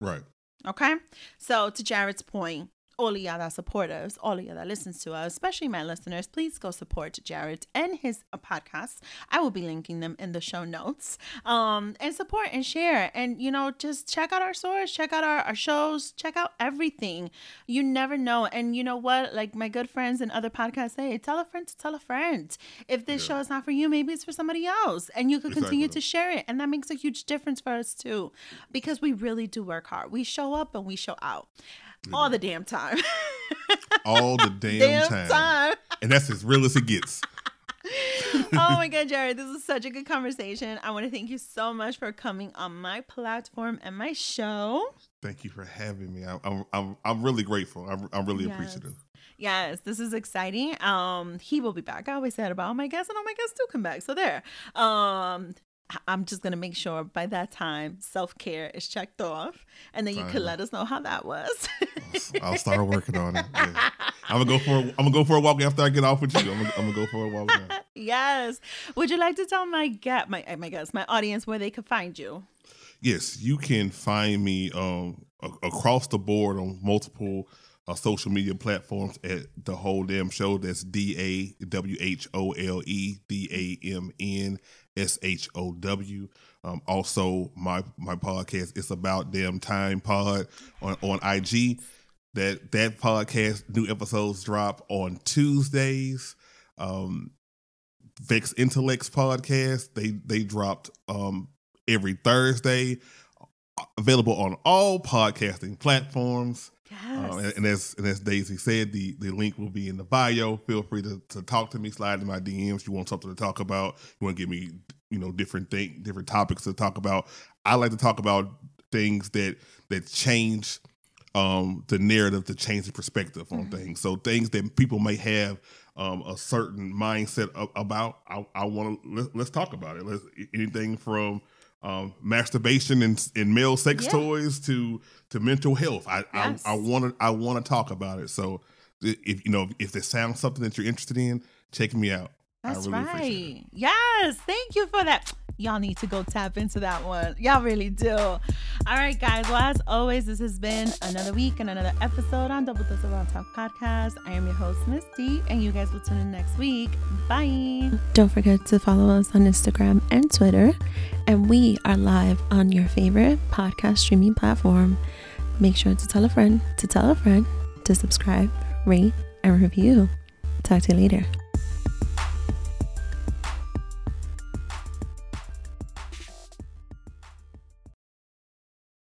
S2: Right.
S1: Okay. So to Jared's point, all of y'all that support us, all of y'all that listens to us, especially my listeners, please go support Jared and his podcast. I will be linking them in the show notes. Um, and support and share. And you know, just check out our source, check out our, our shows, check out everything. You never know. And you know what? Like my good friends and other podcasts say, tell a friend to tell a friend. If this
S2: Yeah.
S1: show is not for you, maybe it's for somebody else. And you can continue to share it. And that makes a huge difference for us too. Because we really do work hard. We show up and we show out. All the damn time.
S2: All the damn,
S1: damn
S2: time.
S1: time.
S2: And that's as real as it gets.
S1: oh my God, Jared, this is such a good conversation. I want to thank you so much for coming on my platform and my show.
S2: Thank you for having me. I, I'm I'm I'm really grateful. I'm I'm really
S1: Yes.
S2: appreciative.
S1: Yes, this is exciting. Um, he will be back. I always said about all my guests, and all my guests do come back. So there. Um, I'm just gonna make sure by that time self care is checked off, and then you
S2: Fine.
S1: can let us know how that was.
S2: I'll start working on it. Yeah. I'm gonna go for a, I'm gonna go for a walk after I get off with you. I'm gonna, I'm gonna go for a walk. Now.
S1: yes. Would you like to tell my get my my guests, my audience, where they could find you?
S2: Yes, you can find me um a- across the board on multiple uh, social media platforms at the whole damn show. That's D A W H O L E D A M N S H O W. Um, also, my my podcast it's about damn time pod on on IG. That that podcast new episodes drop on Tuesdays. Um, Vex Intellects podcast they they dropped um every Thursday. Available on all podcasting platforms.
S1: Yes.
S2: Um, and, and as and as Daisy said, the, the link will be in the bio. Feel free to, to talk to me, slide in my DMs. You want something to talk about? You want to give me you know different thing, different topics to talk about. I like to talk about things that that change um, the narrative, to change the perspective on things. So things that people may have um, a certain mindset about. I, I want to let, let's talk about it. Let's, anything from um, masturbation and, and male sex
S1: Yeah.
S2: toys to to mental health. I
S1: Yes.
S2: I want to I want to talk about it. So if you know if this sounds something that you're interested in, check me out.
S1: That's
S2: I really appreciate
S1: right. Yes. Thank you for that. Y'all need to go tap into that one. Y'all really do. All right, guys. Well, as always, this has been another week and another episode on Double Dose of Raw Talk podcast. I am your host, Misty, and you guys will tune in next week. Bye. Don't forget to follow us on Instagram and Twitter. And we are live on your favorite podcast streaming platform. Make sure to tell a friend to tell a friend to subscribe, rate, and review. Talk to you later.